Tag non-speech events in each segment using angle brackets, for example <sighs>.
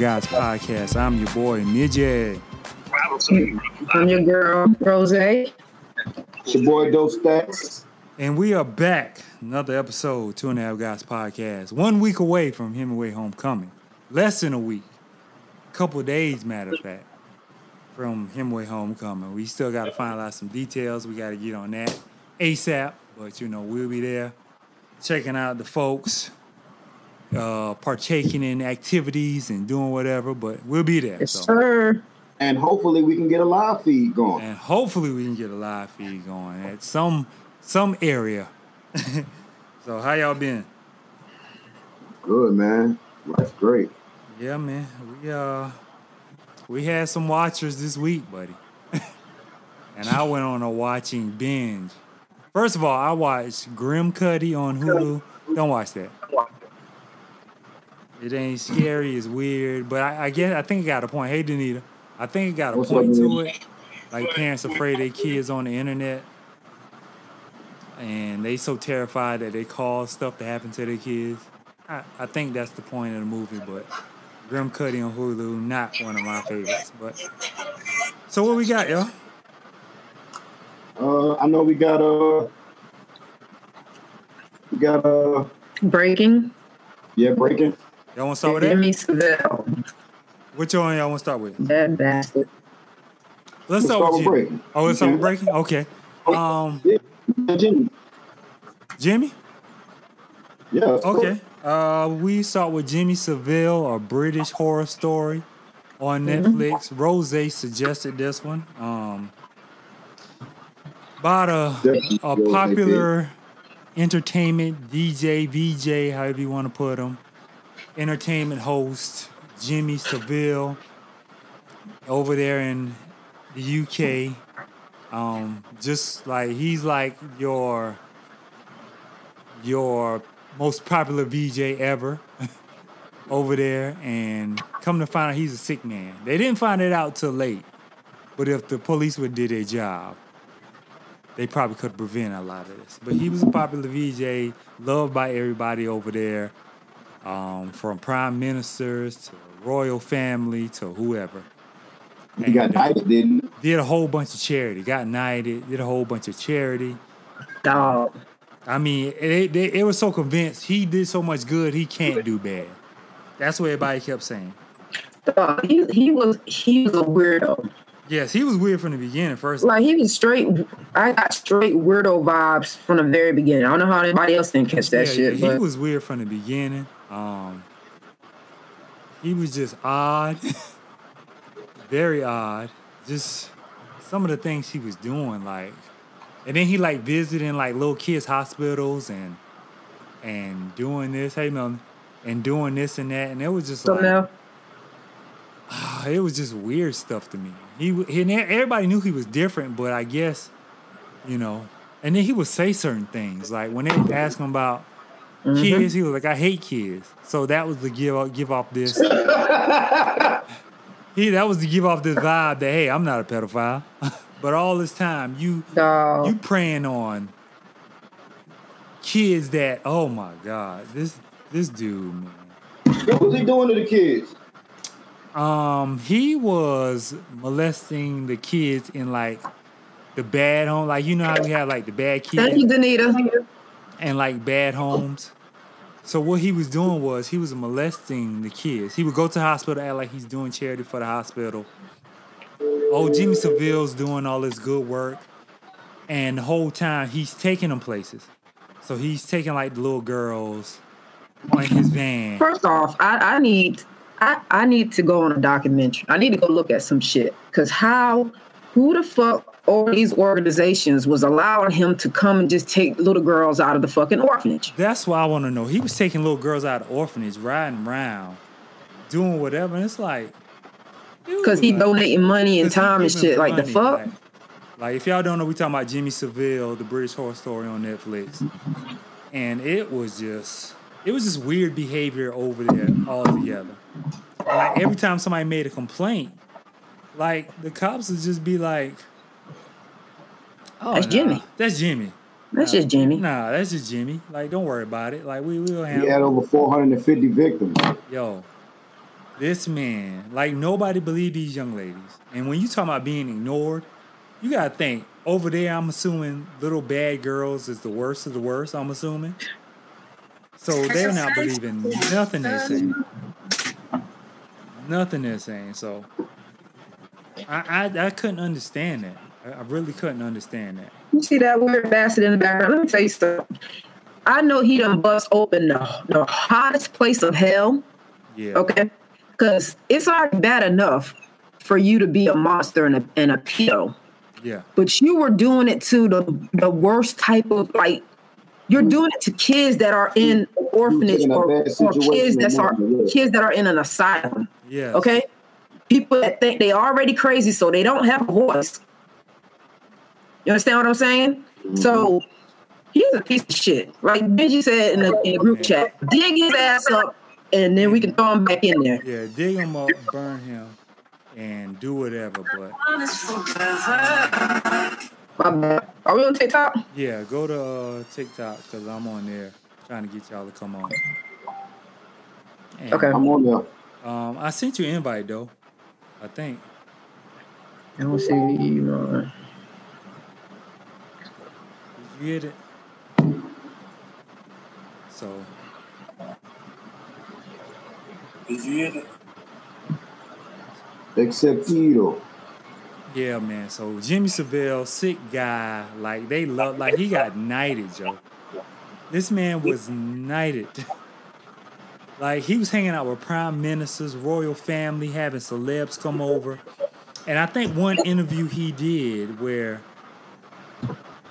Guys podcast. I'm your boy, Midget. I'm your girl, Rose. It's your boy, Dope Stacks. And we are back. Another episode, Two and a Half Guys podcast. One week away from Hemingway Homecoming. Less than a week. A Couple days, matter of fact, from Hemingway Homecoming. We still got to finalize some details. We got to get on that ASAP. But, you know, we'll be there checking out the folks, uh, partaking in activities and doing whatever. But we'll be there. Yes, so. sir. And hopefully we can get a live feed going. and hopefully we can get a live feed going at some some area. <laughs> so how y'all been? Good, man. That's great. Yeah, man. We uh we had some watchers this week, buddy. <laughs> and I went on a watching binge. First of all, I watched Grimcutty on Hulu. Don't watch that. It ain't scary, it's weird, but I, I guess I think it got a point. Hey Danita. I think it got a What's point up, to man? it. Like parents afraid their kids on the internet. And they so terrified that they cause stuff to happen to their kids. I, I think that's the point of the movie, but Grimcutty on Hulu, not one of my favorites. But so what we got, yo? Uh, I know we got uh, we got uh, Breaking. yeah, breaking. Y'all want to start with that? Jimmy Savile. Which one y'all want to start with? That bastard. Let's Let's start start with with Jimmy. breaking. Oh, let's start with Okay. breaking. Okay. Um, Yeah, Jimmy. Jimmy. Yeah. Okay. Uh, we start with Jimmy Savile, a British horror story on Netflix. Rose suggested this one. Um, about a, a popular entertainment DJ, VJ, however you want to put him, entertainment host, Jimmy Savile, over there in the UK. Um, just like he's like your your most popular VJ ever <laughs> over there, and come to find out he's a sick man. They didn't find it out till late, but if the police would did their job, they probably could prevent a lot of this. But he was a popular VJ, loved by everybody over there, um, from prime ministers to royal family to whoever. He got And, uh, knighted, didn't he? Did a whole bunch of charity, got knighted, did a whole bunch of charity. Dog. I mean, it, it, it was so convinced he did so much good, he can't do bad. That's what everybody kept saying. Dog. He, he was he was a weirdo. Yes, he was weird from the beginning. First, Like he was straight. I got straight weirdo vibes from the very beginning. I don't know how anybody else didn't catch that yeah, shit, yeah, he but was weird from the beginning. Um, he was just odd, <laughs> very odd. Just some of the things he was doing, like, and then he like visiting like little kids' hospitals and and doing this, hey man, and doing this and that, and it was just so like. now <sighs> it was just weird stuff to me. He, and everybody knew he was different, but I guess, you know, and then he would say certain things like when they would ask him about kids, he was like, "I hate kids." So that was the give up, give off this. <laughs> he that was to give off this vibe that hey, I'm not a pedophile, <laughs> but all this time you dog. you preying on kids that oh my god this this dude man. What was he doing to the kids? Um, he was molesting the kids in like the bad home. Like you know how we have like the bad kids. Thank you, kids Danita. And like bad homes. So what he was doing was he was molesting the kids. He would go to the hospital, act like he's doing charity for the hospital. Oh, Jimmy Savile's doing all this good work, and the whole time he's taking them places. So he's taking like the little girls on his van. First off, I, I need I, I need to go on a documentary. I need to go look at some shit. Cause how who the fuck over these organizations was allowing him to come and just take little girls out of the fucking orphanage? That's what I want to know. He was taking little girls out of orphanage, riding around, doing whatever. And it's like, Cause he like, donating money and time and shit. Like the fuck? Like, like, if y'all don't know, we talking about Jimmy Savile, the British horror story on Netflix, and it was just, it was just weird behavior over there altogether. Like every time somebody made a complaint, like the cops would just be like, "Oh, That's nah, Jimmy." That's Jimmy." That's just Jimmy. Nah, that's just Jimmy. Like, don't worry about it. Like, we will He handle. had over 450 victims. Yo, this man, like nobody believed these young ladies. And when you talk about being ignored, you gotta think over there. I'm assuming little bad girls is the worst of the worst. I'm assuming. So they're not believing nothing they're saying. Nothing they're saying. So I I, I couldn't understand that. I, I really couldn't understand that. You see that weird bastard in the background? Let me tell you something. I know he done bust open the, the hottest place of hell. Yeah. Okay, because it's already bad enough for you to be a monster and a and a pedo, Yeah. but you were doing it to the the worst type of like. You're doing it to kids that are in orphanage in or, or kids that are kids that are in an asylum. Yeah. Okay, people that think they already crazy, so they don't have a voice. You understand what I'm saying? So he's a piece of shit. Like Benji said in the, in the group chat, dig his ass up, and then we can throw him back in there. Yeah. Dig him up, burn him, and do whatever. But My bad. Are we on TikTok? Yeah, go to uh, TikTok because I'm on there trying to get y'all to come on. And, Okay. I'm on there. Um, I sent you an invite though. I think. I don't see you. Uh, Did you get it? So Except Tito. yeah, man. So Jimmy Savile, sick guy. Like they love. Like he got knighted, Joe. This man was knighted. <laughs> Like he was hanging out with prime ministers, royal family, having celebs come over. And I think one interview he did where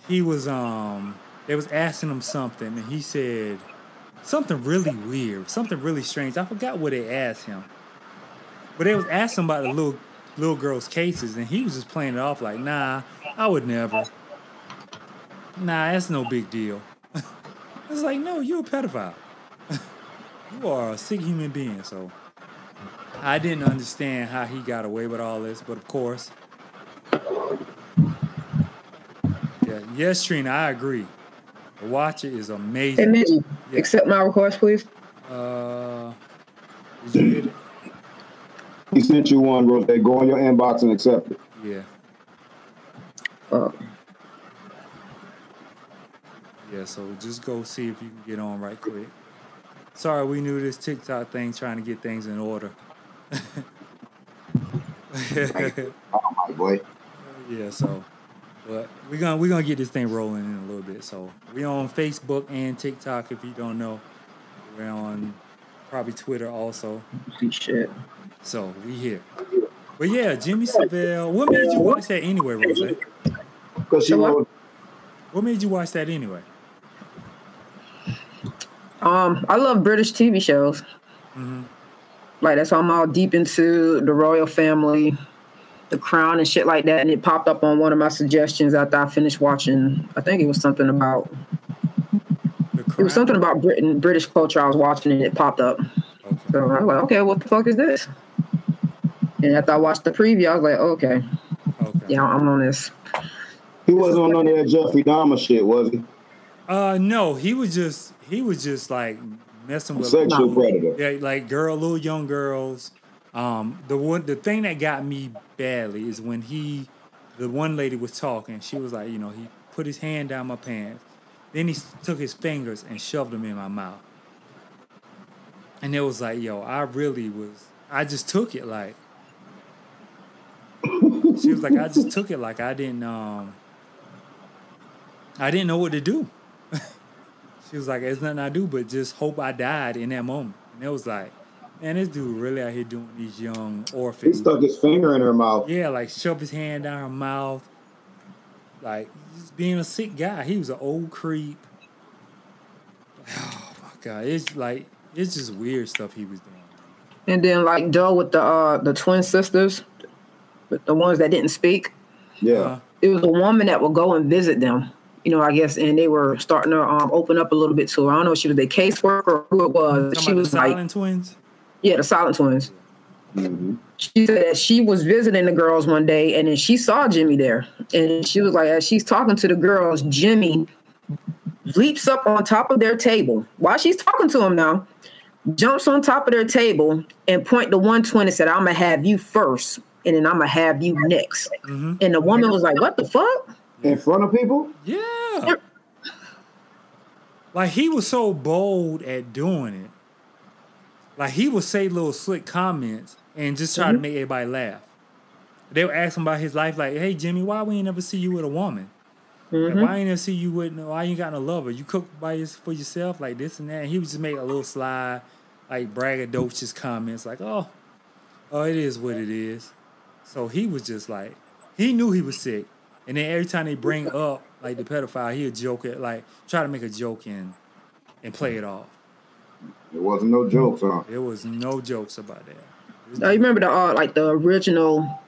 he was um they was asking him something and he said something really weird, something really strange. I forgot what they asked him. But they was asking about the little little girl's cases and he was just playing it off like, nah, I would never. Nah, that's no big deal. <laughs> it's like, no, you're a pedophile. <laughs> you are a sick human being, so I didn't understand how he got away with all this, but of course. Yeah, yes, Trina, I agree. The Watcher is hey, amazing. Yeah. accept my request, please. Uh, did it? He sent you one, Rose. Go in your inbox and accept it. Yeah, Fuck. yeah. So just go see if you can get on right quick. Sorry, we knew this TikTok thing trying to get things in order. <laughs> Oh, my boy. Yeah, so but we're gonna we're gonna get this thing rolling in a little bit. So we're on Facebook and TikTok if you don't know. We're on probably Twitter also. Shit. So we here. But yeah, Jimmy Savile. What made you watch that anyway, Rose? Because she So what? What made you watch that anyway? Um, I love British TV shows. Mm-hmm. Like that's why I'm all deep into the royal family, the crown and shit like that. And it popped up on one of my suggestions after I finished watching. I think it was something about it was something about Britain, British culture. I was watching and it popped up. Okay. So I was like, okay, what the fuck is this? And after I watched the preview, I was like, okay, Okay. yeah, I'm on this. he wasn't on none of that Jeffrey Dahmer shit, was he? Uh no, he was just he was just like messing with Sexual predator. Yeah, like girl, little young girls. Um, the one, the thing that got me badly is when he, the one lady was talking. She was like, you know, he put his hand down my pants, then he took his fingers and shoved them in my mouth. And it was like, yo, I really was. I just took it like. she was like, I just took it like I didn't. Um. I didn't know what to do. <laughs> She was like, "There's nothing I do but just hope I died in that moment." And it was like, man, this dude really out here doing these young orphans. He stuck his finger in her mouth. Yeah, like shove his hand down her mouth, like just being a sick guy. He was an old creep. Oh my god, it's like it's just weird stuff he was doing. And then like Doe with the uh the twin sisters, with the ones that didn't speak. Yeah. Uh, It was a woman that would go and visit them. You know, I guess, and they were starting to um, open up a little bit to her. I don't know if she was a caseworker or who it was. She was the like, Silent Twins. Yeah, the Silent Twins. hmm She said that she was visiting the girls one day, and then she saw Jimmy there, and she was like, as she's talking to the girls, Jimmy leaps up on top of their table while she's talking to him now, jumps on top of their table and point to 120 said, I'm gonna have you first, and then I'm gonna have you next. Mhm. And the woman was like, What the fuck? In front of people? Yeah. Like he was so bold at doing it. Like he would say little slick comments and just try to Mhm. make everybody laugh. They would ask him about his life, like, "Hey Jimmy, why we ain't never see you with a woman? Like, Mhm. why ain't never see you with? no- Why you got no lover? You cook by your, for yourself, like this and that." And he would just make a little sly, like braggadocious comments, like, "Oh, oh, it is what it is." So he was just like, he knew he was sick, and then every time they bring up like the pedophile, he'd joke it, like try to make a joke and and play it off. There wasn't no jokes, huh? There was no jokes about that. It Now, you remember the uh, like the original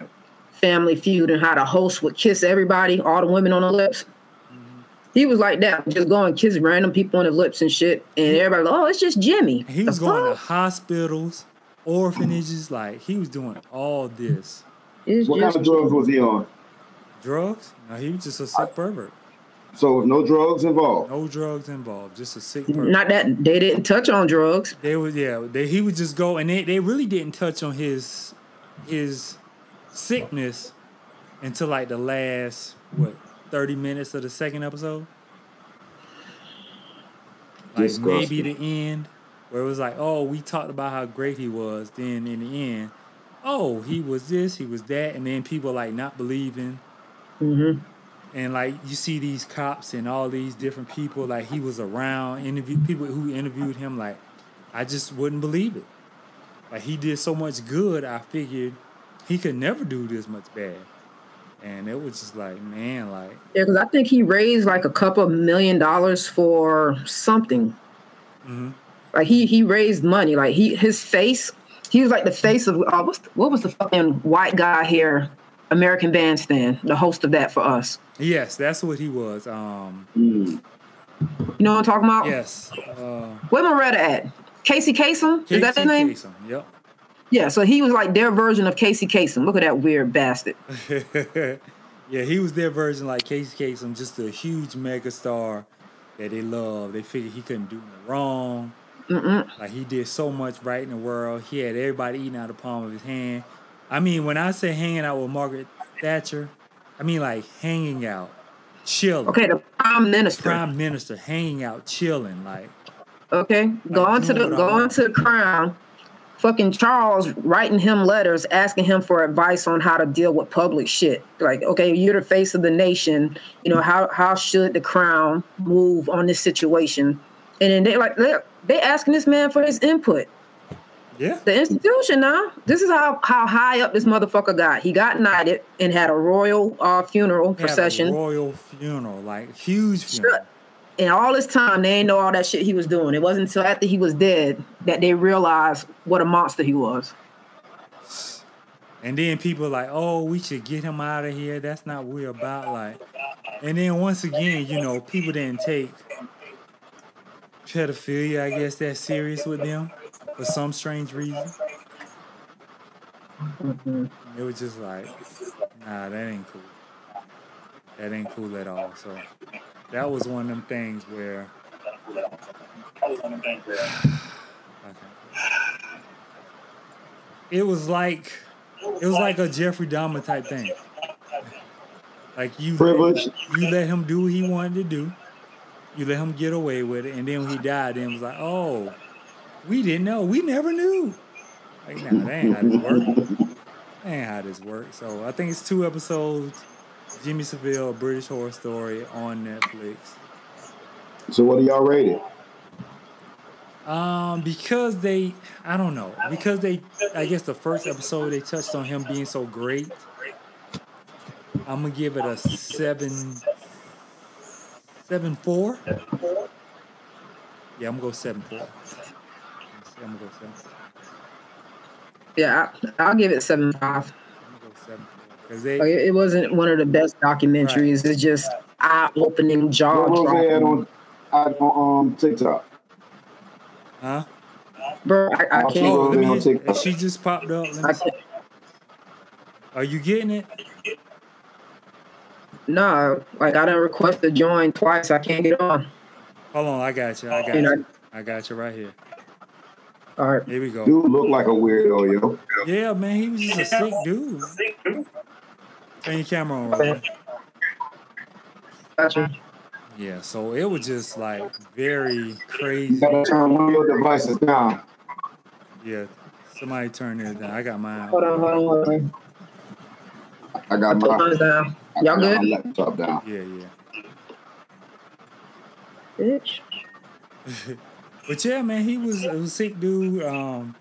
Family Feud and how the host would kiss everybody, all the women on the lips. Mm-hmm. He was like that, just going kiss random people on the lips and shit, and everybody, like, oh, it's just Jimmy. He was going to hospitals, orphanages, like he was doing all this. It's What kind of drugs was he on? Drugs? No, he was just a sick pervert. So no drugs involved. No drugs involved, just a sick pervert. not that they didn't touch on drugs. They would, yeah. They, he would just go, and they, they really didn't touch on his his sickness until like the last what thirty minutes of the second episode. Like maybe the end, where it was like, oh, we talked about how great he was. Then in the end, oh, he was this, he was that, and then people like not believing. hmm And like you see these cops and all these different people, like he was around, interview people who interviewed him, like I just wouldn't believe it. Like he did so much good, I figured he could never do this much bad. And it was just like, man, like Yeah, because I think he raised like a couple million dollars for something. mhm. Like he he raised money. Like he his face, he was like the face of uh, what's the, what was the fucking white guy here, American Bandstand, the host of that for us. yes, that's what he was. Um, Mm. You know what I'm talking about? yes, uh, Where Moretta at? Casey Kasem? Is that Casey his name? Casey Kasem, Yep. Yeah, so he was like their version of Casey Kasem. Look at that weird bastard. <laughs> yeah, he was their version like Casey Kasem, just a huge mega star that they love. They figured he couldn't do no wrong. Mm-mm. Like he did so much right in the world. He had everybody eating out of the palm of his hand. I mean, when I say hanging out with Margaret Thatcher, I mean like hanging out, chilling. Okay, the prime minister. Prime minister hanging out, chilling. Like Okay, go on to the doing go on to the crown. Fucking Charles writing him letters asking him for advice on how to deal with public shit. Like, okay, you're the face of the nation. You know how how should the crown move on this situation? And then they like they they asking this man for his input. Yeah, The institution now. This is how how high up this motherfucker got. He got knighted and had a royal uh, funeral a procession. royal funeral, like huge funeral. Shut- And all this time, they ain't know all that shit he was doing. It wasn't until after he was dead that they realized what a monster he was. And then people like, oh, we should get him out of here. That's not what we're about. Like, and then once again, you know, people didn't take pedophilia, I guess, that serious with them for some strange reason. It was just like, nah, that ain't cool. That ain't cool at all. So that was one of them things where. Okay. <sighs> It was like it was like a Jeffrey Dahmer type thing. Like you Privilege. you let him do what he wanted to do. You let him get away with it, and then when he died, then it was like, oh, we didn't know. We never knew. Like, nah, that ain't how this works. That ain't how this works. So I think it's two episodes. Jimmy Savile, British Horror Story on Netflix. So what do y'all rate it? Um, because they, I don't know, because they, I guess the first episode they touched on him being so great. I'm gonna give it a seven, seven four. Yeah, I'm gonna go seven four. I'm gonna go seven. Yeah, I, I'll give it seven five. I'm gonna go seven four because they. Like, it it wasn't one of the best documentaries. It's just eye opening, jaw What was that dropping. on, on um, TikTok? Huh? Bro, I, I Oh, can't. Go let me. hit- She just popped up. Let I me see. can't. Are you getting it? No, like I didn't request to join twice. I can't get on. Hold on, I got you. I got You know. you. I got you right here. All right. Here we go. Dude looked like a weirdo, yo. Yeah, man, he was just a sick dude. Turn your camera on, Roger. Gotcha. Yeah, so it was just like very crazy. You crazy. gotta turn one of your devices down. Yeah, somebody turn it down. I got mine. Hold on, hold on, hold on. I I got my, mine down. I Y'all got good? my laptop down. Yeah, yeah. Bitch. <laughs> But yeah, man, he was a sick dude. Um,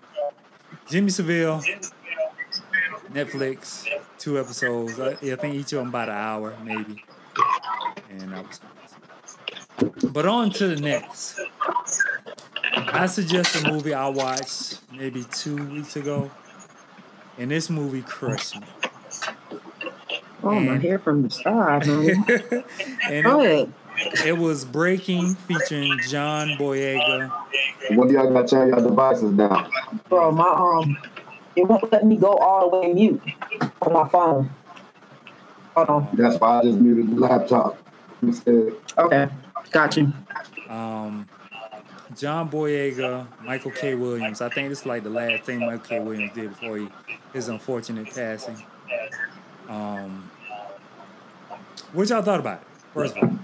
Jimmy Savile, Netflix, two episodes. I, I think each of them about an hour, maybe. And that was. But on to the next. I suggest a movie I watched maybe two weeks ago, and this movie crushed me. Oh, my And- hair from the side. man. <laughs> and Go ahead. It was Breaking, featuring John Boyega. What of y'all gotta turn your devices down. Bro, my um, it won't let me go all the way mute on my phone. Hold on. That's why I just muted the laptop. Instead, Okay, got you. um, John Boyega, Michael K. Williams. I think this is like the last thing Michael K. Williams did before he, his unfortunate passing. Um, what y'all thought about it? First of all,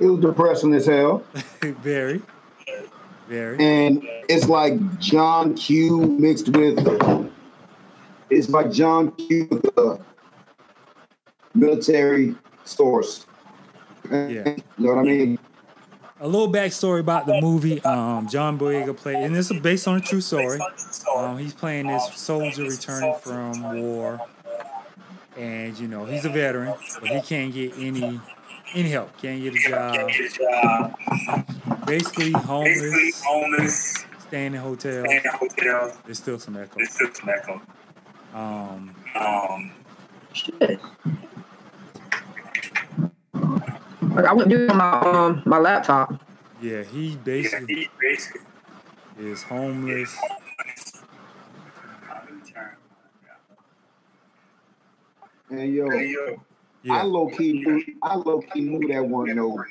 it was depressing as hell. <laughs> very, very. and it's like John Q mixed with it's like John Q with the military source. Yeah. You know what I mean? A little backstory about the movie. Um, John Boyega played, and this is based on a true story. Um, he's playing this soldier returning from war, and you know he's a veteran, but he can't get any any help. Can't get a job. Basically homeless, staying in hotels. There's still some echo. Um, Um. Shit. Like, I went to do my um my laptop. yeah, he basically is homeless. And yo, I Yeah, low key knew I low key knew that wasn't no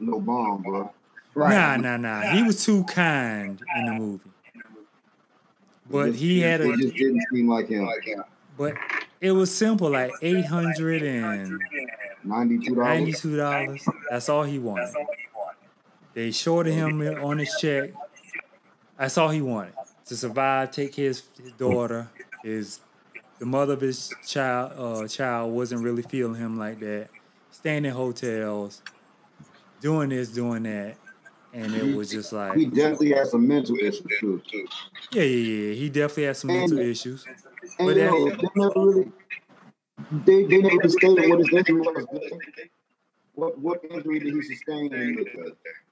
no bomb, bro. nah, nah, nah. He was too kind in the movie, but he had it a just didn't seem like him. But it was simple, like eight hundred and Ninety-two dollars. ninety-two dollars. That's all he wanted. They shorted him on his check. That's all he wanted to survive, take care of his daughter. His the mother of his child uh, child wasn't really feeling him like that. Staying in hotels, doing this, doing that, and it was just like, He definitely had some mental issues too. yeah, yeah, yeah. He definitely had some mental issues. And But yo, that- they never really they they never stated what his injury was. What what injury did he sustain?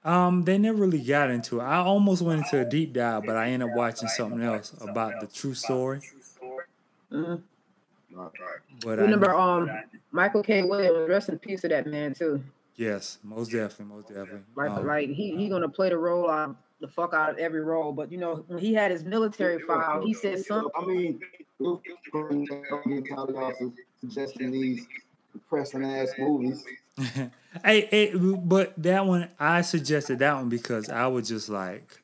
Um, they never really got into it. I almost went into a deep dive, but I ended up watching something else about the true story. Mhm. But I, um, Michael K. Williams, rest in peace to that man too. yes, most definitely, most definitely. Like, Um, like he he gonna play the role out the fuck out of every role. But you know, when he had his military file, he said something. I mean, suggesting these depressing ass movies. <laughs> hey, hey, but that one I suggested that one because I was just like,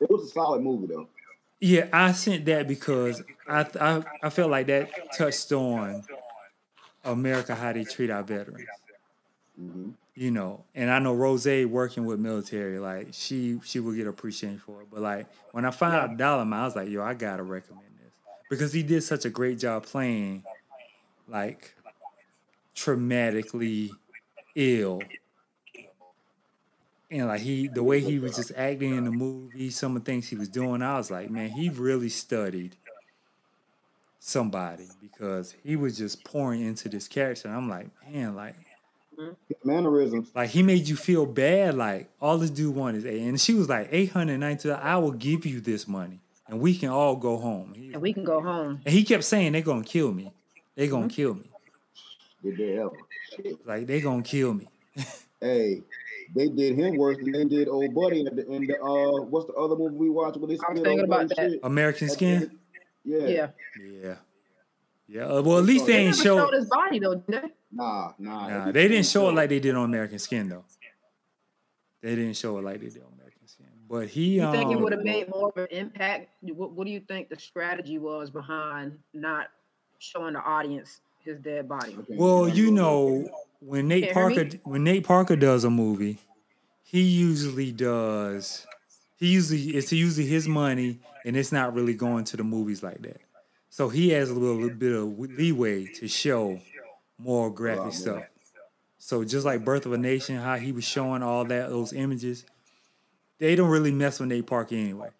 It was a solid movie though. Yeah, I sent that because I I, I felt like that touched on America how they treat our veterans. hmm you know, and I know Rose working with military, like she she will get appreciation for it. But like when I found out Dollar I was like, yo, I gotta recommend this because he did such a great job playing like traumatically ill. And like he the way he was just acting in the movie, some of the things he was doing, I was like, man, he really studied somebody because he was just pouring into this character. And I'm like, man, like mm-hmm. Mannerisms. like he made you feel bad. Like all this dude wanted is eight, and she was like eight hundred ninety. I will give you this money, and we can all go home. He, And we can go home. and he kept saying they're gonna kill me. they're mm-hmm. gonna kill me. Did they ever? Like they're gonna kill me. Hey, they did him worse than they did old buddy in the, in the uh what's the other movie we watched with this I was kid thinking about that. shit? American Skin. Yeah. Yeah. Yeah. Yeah, uh, well, at least they They ain't show. showed his body though, did they? Nah, nah. Nah, they didn't show it like they did on American Skin though. They didn't show it like they did on American Skin. But he, You think it um, would have made more of an impact? What, what do you think the strategy was behind not showing the audience his dead body? Okay, Well, yeah, you know, when Nate Can't Parker me? when Nate Parker does a movie, he usually does he usually it's usually his money and it's not really going to the movies like that. So he has a little bit of leeway to show more graphic oh, Right, stuff. So just like Birth of a Nation, how he was showing all that those images, they don't really mess with Nate Parker anyway.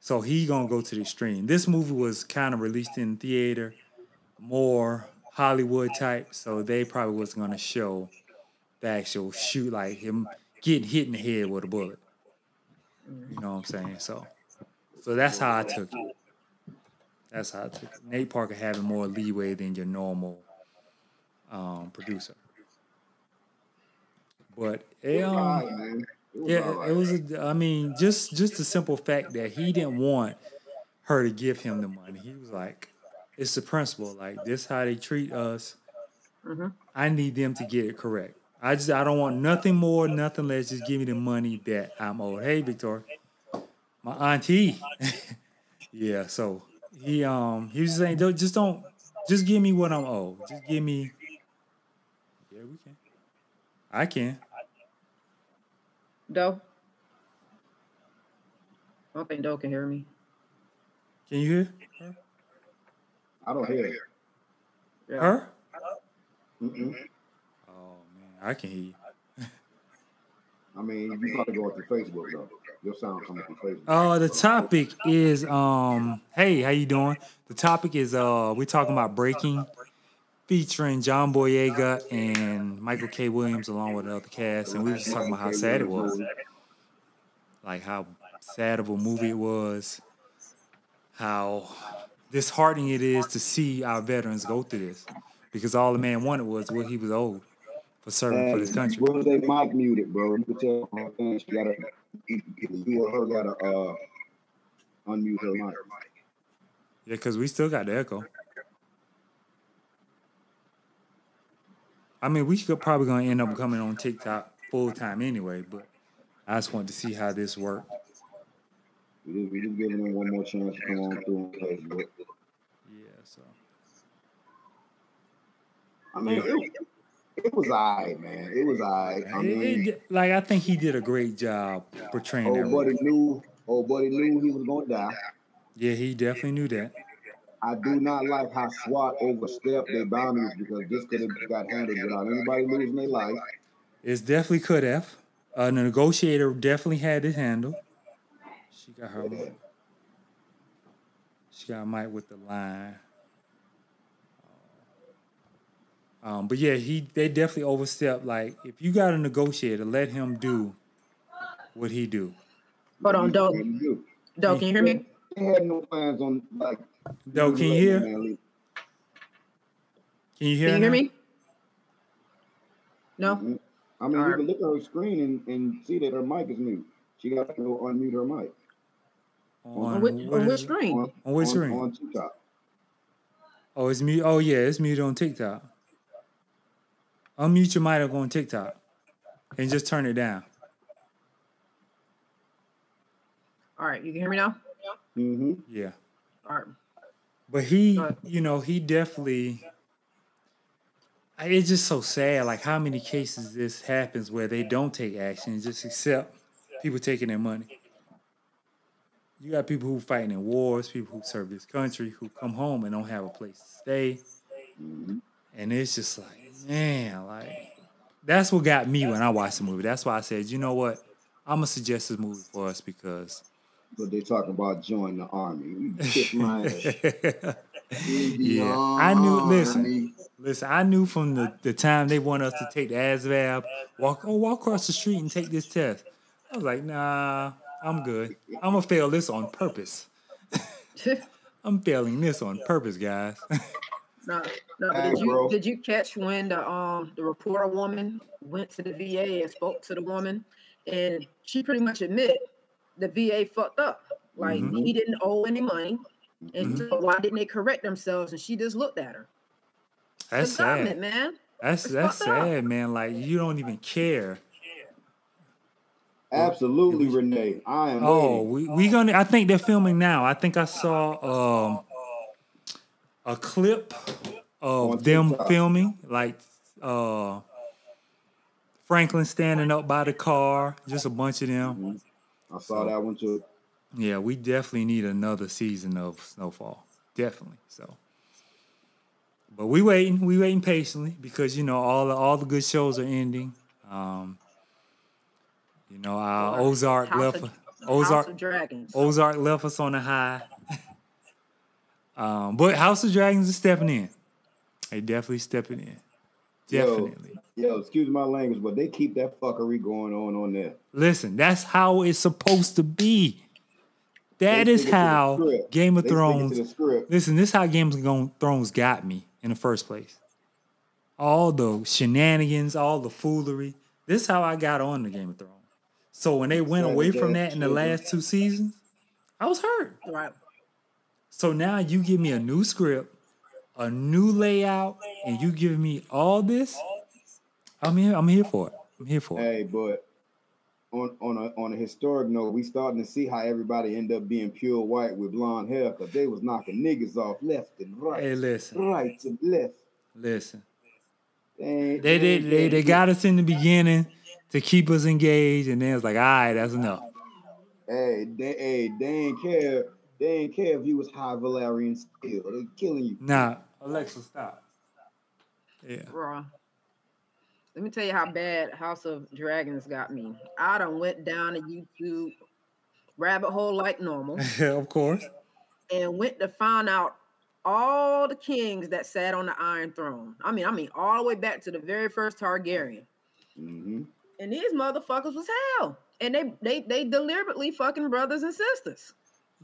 So he gonna go to the extreme. This movie was kind of released in theater, more Hollywood type, so they probably wasn't gonna show the actual shoot, like him getting hit in the head with a bullet. You know what I'm saying? So, so that's how I took it. That's how I took it. Nate Parker having more leeway than your normal um, producer. But It um, alright, man. It was yeah, it was. A, I mean, just just the simple fact that he didn't want her to give him the money. He was like, "It's the principle. Like this, how they treat us. Mhm. I need them to get it correct. I just, I don't want nothing more, nothing less. Just give me the money that I'm owed. Hey, Victor, my auntie. <laughs> yeah. So he, um, he was saying, "Don't- just don't, just give me what I'm owed. Just give me. Yeah, we can. I can. Doe? I don't think Doe can hear me. Can you hear I don't hear it. Yeah. her? Mm-mm. Oh man, I can hear you. I mean, you probably go through Facebook though. Your sound coming through Facebook. Uh, the topic is um. Hey, how you doing? The topic is uh. We're talking about breaking, featuring John Boyega and Michael K. Williams along with the other cast, and we were just talking about how sad it was, like how sad of a movie it was, how disheartening it is to see our veterans go through this, because all the man wanted was what he was owed for serving for this country. What was they mic muted, bro? You could tell her she gotta you or her gotta uh unmute her mic. Yeah, because we still got the echo. I mean, we should probably gonna end up coming on TikTok full time anyway, but I just wanted to see how this worked. We just, we just giving them one more chance to come on through on Facebook. Yeah, so I mean, it, it was alright, man. It was alright. I mean, it- like I think he did a great job portraying that. old role. buddy knew, old buddy knew he was gonna die. Yeah, he definitely knew that. I do not like how SWAT overstepped their boundaries because this could have got handled without anybody losing their life. It's definitely could have. Uh, the negotiator definitely had it handled. She got her mic. She got a mic with the line. Um, but yeah, he they definitely overstepped. Like, if you got a negotiator, let him do what he do. Hold on, Doe. What do you do? Doe, can you hear me? They had no plans on like. Doe, can you hear? Can you hear? Can you hear now? me? No? I mean, you Alright. can look at her screen and, and see that her mic is mute. She got to go unmute her mic. On, On which, on which screen? On, On which screen? On TikTok. Oh, it's mute. Oh yeah, it's muted on TikTok. Unmute your mic on TikTok, and just turn it down. All right, you can hear me now? Mm-hmm. Yeah. All right. But he, you know, he definitely. It's just so sad. Like how many cases this happens where they don't take action and just accept people taking their money. You got people who fighting in wars, people who serve this country, who come home and don't have a place to stay, Mm-hmm. and it's just like, man, like that's what got me when I watched the movie. That's why I said, you know what, I'm gonna suggest this movie for us because. But they talking about joining the army. You kiss my ass. yeah, I knew. Listen, Listen, I knew from the, the time they want us to take the ASVAB, walk oh walk across the street and take this test. I was like, nah, I'm good. I'm gonna fail this on purpose. <laughs> I'm failing this on purpose, guys. <laughs> No, no. But Hey, did you bro. did you catch when the um the reporter woman went to the VA and spoke to the woman, and she pretty much admit the VA fucked up. Like Mhm. he didn't owe any money. And Mhm. so why didn't they correct themselves? And she just looked at her. That's sad. man. That's It's that's fucked up. sad, man. Like you don't even care. Absolutely, Renee. I am. Oh, waiting. we we gonna. I think they're filming now. I think I saw um a clip of them filming, like uh Franklin standing up by the car, just a bunch of them. Mhm. I saw that one too. Yeah, we definitely need another season of Snowfall. Definitely. So, but we waiting. We waiting patiently because you know all the all the good shows are ending. Um, you know, our Ozark House left of- Ozark House of Dragons. Ozark left us on a high. <laughs> um, but House of Dragons is stepping in. They definitely stepping in. Definitely. Yo, excuse my language, but they keep that fuckery going on on there. Listen, that's how it's supposed to be. That They is stick it to the how. Game of They Thrones to the script. Listen, this is how Game of Thrones got me in the first place. All the shenanigans, all the foolery. This is how I got on the Game of Thrones. So when they went away from that in the last two seasons, I was hurt. Right. So now you give me a new script, a new layout, and you give me all this. I'm here. I'm here for it. I'm here for it. Hey, but on on a on a historic note, we starting to see how everybody end up being pure white with blonde hair because they was knocking niggas off left and right, Hey, listen, right and left. listen. They ain't- did. They, they got us in the beginning to keep us engaged, and then it's like, all right, that's enough. Hey, they, hey, they ain't care. They ain't care if you was high Valyrian steel. They killing you. Nah, Alexa, stop. Yeah. Bruh. Let me tell you how bad House of Dragons got me. I done went down a YouTube rabbit hole like normal <laughs> of course. and went to find out all the kings that sat on the Iron Throne. I mean, I mean, all the way back to the very first Targaryen. hmm And these motherfuckers was hell. And they they they deliberately fucking brothers and sisters.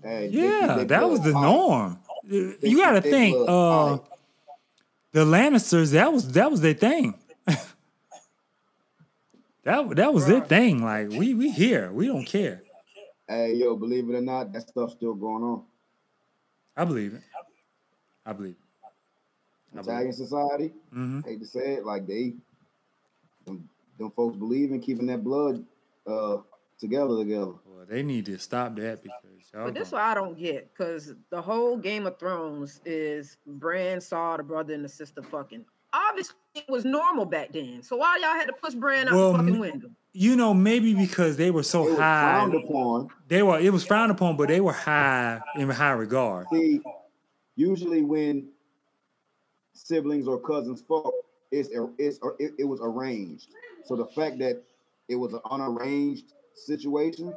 Hey, Yeah, keep their that was the blood norm. They You got to think, uh, the Lannisters. That was that was their thing. <laughs> that that was their thing. Like we we here, we don't care. Hey, yo, believe it or not, that stuff's still going on. I believe it. I believe it. I Italian believe society, hmm hate to say it, like they, them, them folks believe in keeping that blood uh together together. Well, they need to stop that because y'all. But this gon- what I don't get, because the whole Game of Thrones is Bran saw the brother and the sister fucking. Obviously, it was normal back then. So why y'all had to push Bran out Well, the fucking window? you know, maybe because they were It so was high. frowned upon. They were. It was frowned upon, but they were high in high regard. See, usually when siblings or cousins fought, it's it's it, it was arranged. So the fact that it was an unarranged situation,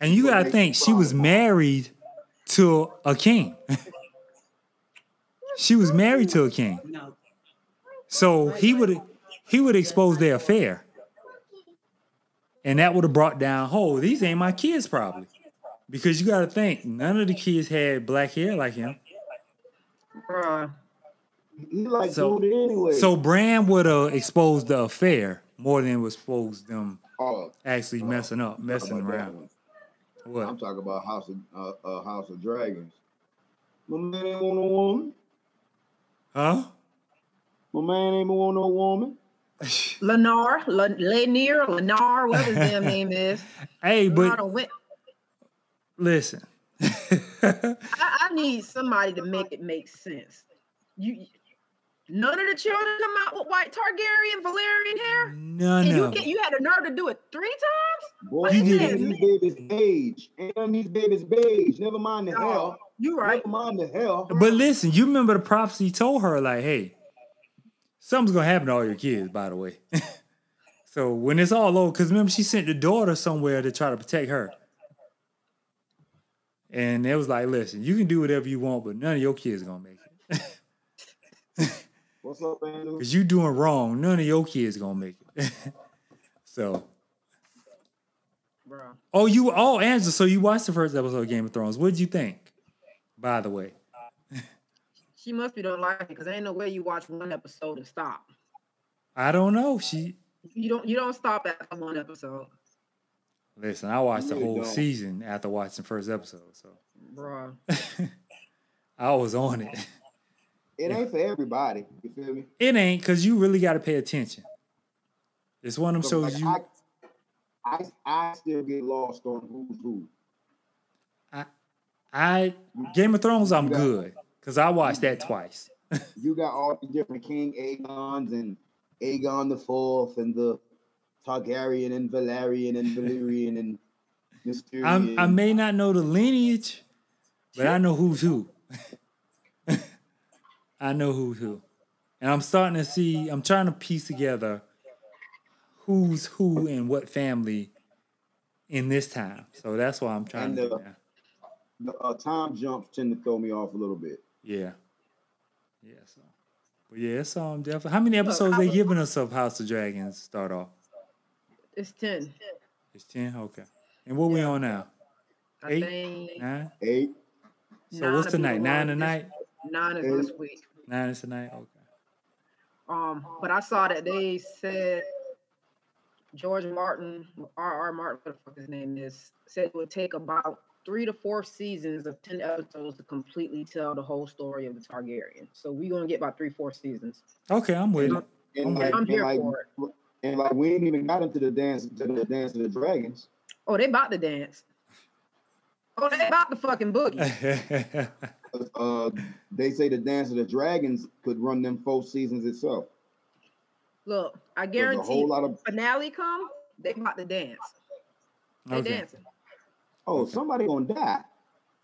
And you gotta think <laughs> she was married to a king. she was married to a king. So he would he would expose their affair. And that would have brought down, oh, these ain't my kids probably. Because you gotta think, none of the kids had black hair like him. Bruh. He like So- doing it anyway. So Bran would have exposed the affair more than was exposed them oh, actually messing up, messing around. one. What? I'm talking about House of uh, uh, House of Dragons. My man ain't want no woman. Huh? My man ain't want no woman. <laughs> Lennar, Le- Lanier, Lennar, whatever his damn name is. <laughs> hey, Lennar but went. listen. <laughs> I, I need somebody to make it make sense. You, none of the children come out with white Targaryen, Valyrian hair, no, and no. you get you had the nerve to do it three times. Boy, He he did did it. these babies beige. And these babies beige. Never mind the No, hell. you right. Never mind the hell. But listen, you remember the prophecy told her, like, hey, something's gonna happen to all your kids, by the way. <laughs> so when it's all over, because remember she sent the daughter somewhere to try to protect her. And it was like, listen, you can do whatever you want, but none of your kids gonna make it. <laughs> What's up, Andrew? Because you doing wrong, none of your kids gonna make it. <laughs> so Bro. oh you oh Angela, so you watched the first episode of Game of Thrones. What did you think? By the way. <laughs> She must be don't like it because ain't no way you watch one episode and stop. I don't know. She You don't you don't stop at one episode, Listen, I watched the whole don't. season after watching the first episode. So Bro. <laughs> I was on it. It ain't for everybody. You feel me? It ain't because you really got to pay attention. It's one of them So, shows like, you. I, I I still get lost on who's who. I I Game of Thrones. I'm good because I watched that twice. <laughs> You got all the different King Aegons and Aegon the Fourth and the Targaryen and Velaryon and Valyrian and Mysterian. <laughs> I'm, I may not know the lineage, but I know who's who. <laughs> I know who's who, and I'm starting to see. I'm trying to piece together who's who and what family in this time. So that's why I'm trying And to. do the- the uh, time jumps tend to throw me off a little bit. Yeah. Yeah. So, but yeah, it's um definitely. How many episodes I they was- giving us of House of Dragons? Start off. It's ten. It's ten. Okay. And what we on now? I Eight? think Nine. Eight. So nine what's will be tonight? Nine tonight. This- Nine is Eight. this week. Nine is tonight. Okay. Um, but I saw that they said George Martin, R. R. Martin, what the fuck his name is, said it would take about three to four seasons of ten episodes to completely tell the whole story of the Targaryen. So we're gonna get about three, four seasons. Okay, I'm with it. And Okay. like, I'm here like, for and like we ain't even got into the dance to the dance of the dragons. Oh, they about to dance. Oh, they about to fucking boogie. <laughs> Uh, they say the dance of the dragons could run them four seasons itself. Look, I There's a whole lot of finale come, they about to dance. They okay. dancing. oh, Okay. somebody gonna die.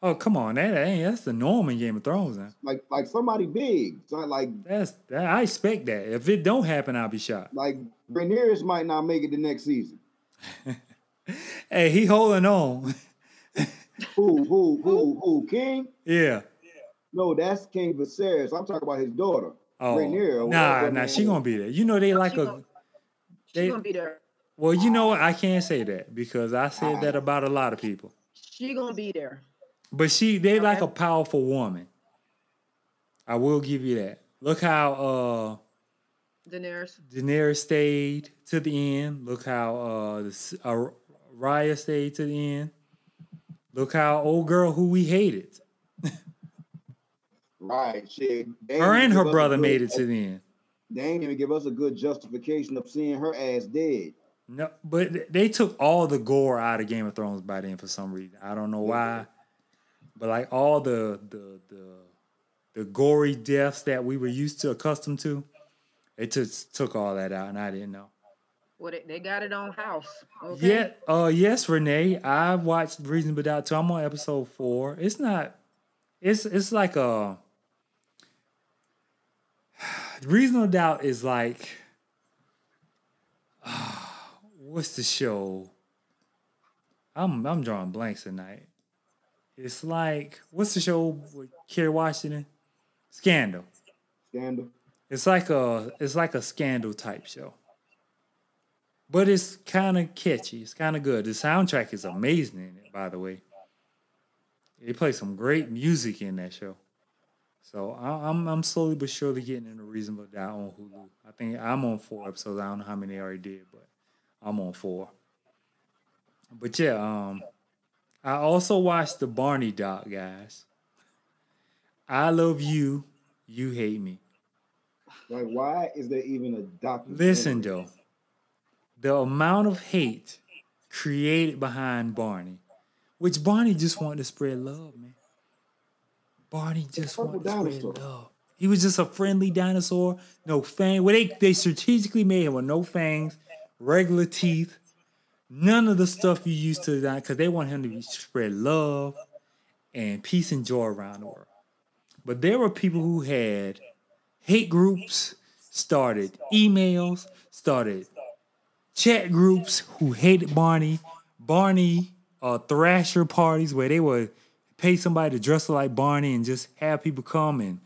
Oh come on, that ain't that's the norm in Game of Thrones. Now. Like like somebody big. So like That's that, I expect that. If it don't happen, I'll be shocked. like Rhaenyra might not make it the next season. <laughs> Hey, he holding on. Who who who who King? yeah. No, that's King Viserys. I'm talking about his daughter. Oh, Rhaenyra, nah, nah, she gonna be there. You know they like she a. gonna- She's They, gonna be there. well, you know what? I can't say that because I said that about a lot of people. She gonna be there. But she, they like a powerful woman. I will give you that. Look how uh Daenerys. Daenerys stayed to the end. Look how uh, the, uh Arya stayed to the end. Look how old girl who we hated. Right, shit. They Her and her brother good- made it to the end. They ain't even give us a good justification of seeing her ass dead. No, but they took all the gore out of Game of Thrones by then for some reason. I don't know why, but like all the the the the gory deaths that we were used to accustomed to, they took took all that out, and I didn't know. Well, they, they got it on house. Okay. Yeah, uh, yes, Renee. I watched Reasonable Doubt too. I'm on episode four. It's not. It's it's like a. Reasonable Doubt is like. <sighs> what's the show? I'm I'm drawing blanks tonight. It's like what's the show with Kerry Washington? Scandal. Scandal. It's like a it's like a scandal type show. But it's kind of catchy. It's kind of good. The soundtrack is amazing in it, by the way. They play some great music in that show. So I- I'm I'm slowly but surely getting into Reasonable Doubt on Hulu. I think I'm on four episodes. I don't know how many I already did, but I'm on four. But yeah, um, I also watched the Barney doc, guys. I love you, you hate me. Like, why is there even a doc? Listen, though, the amount of hate created behind Barney, which Barney just wanted to spread love, man. Barney just wanted to spread love. He was just a friendly dinosaur, no fang. Well, they they strategically made him with no fangs, regular teeth, none of the stuff you used to that because they want him to be, spread love and peace and joy around the world. But there were people who had hate groups, started emails, started chat groups who hated Barney, Barney uh, thrasher parties where they would pay somebody to dress like Barney and just have people come and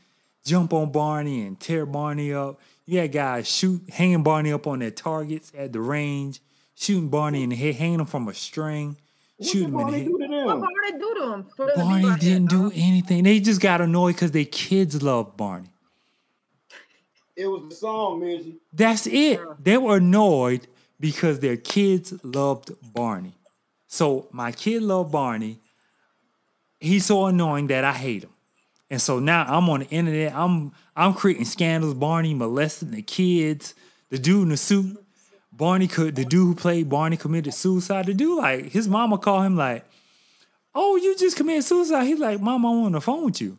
jump on Barney and tear Barney up. You had guys shoot, hanging Barney up on their targets at the range, shooting Barney in the head, hanging him from a string, What shooting him in Barney the do head. to What them? Barney do to him? For them to be Barney like didn't do dog? anything. They just got annoyed because their kids loved Barney. It was the song, Midgie. That's it. They were annoyed because their kids loved Barney. So my kid loved Barney. He's so annoying that I hate him. And so now I'm on the internet. I'm I'm creating scandals. Barney molesting the kids. The dude in the suit, Barney could the dude who played Barney committed suicide. The dude like his mama called him like, "Oh, you just committed suicide." He's like, "Mama, I'm on the phone with you."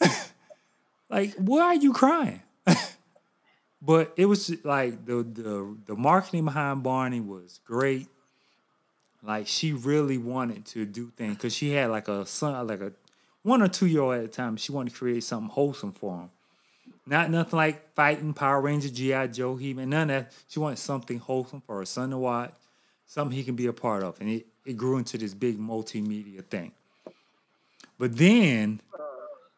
<laughs> like, why are you crying? <laughs> but it was like the the the marketing behind Barney was great. Like she really wanted to do things because she had like a son, like a one or two year old at the time. She wanted to create something wholesome for him. Not nothing like fighting Power Ranger, G.I. Joe, he and none of that. She wanted something wholesome for her son to watch, something he can be a part of. And it, it grew into this big multimedia thing. But then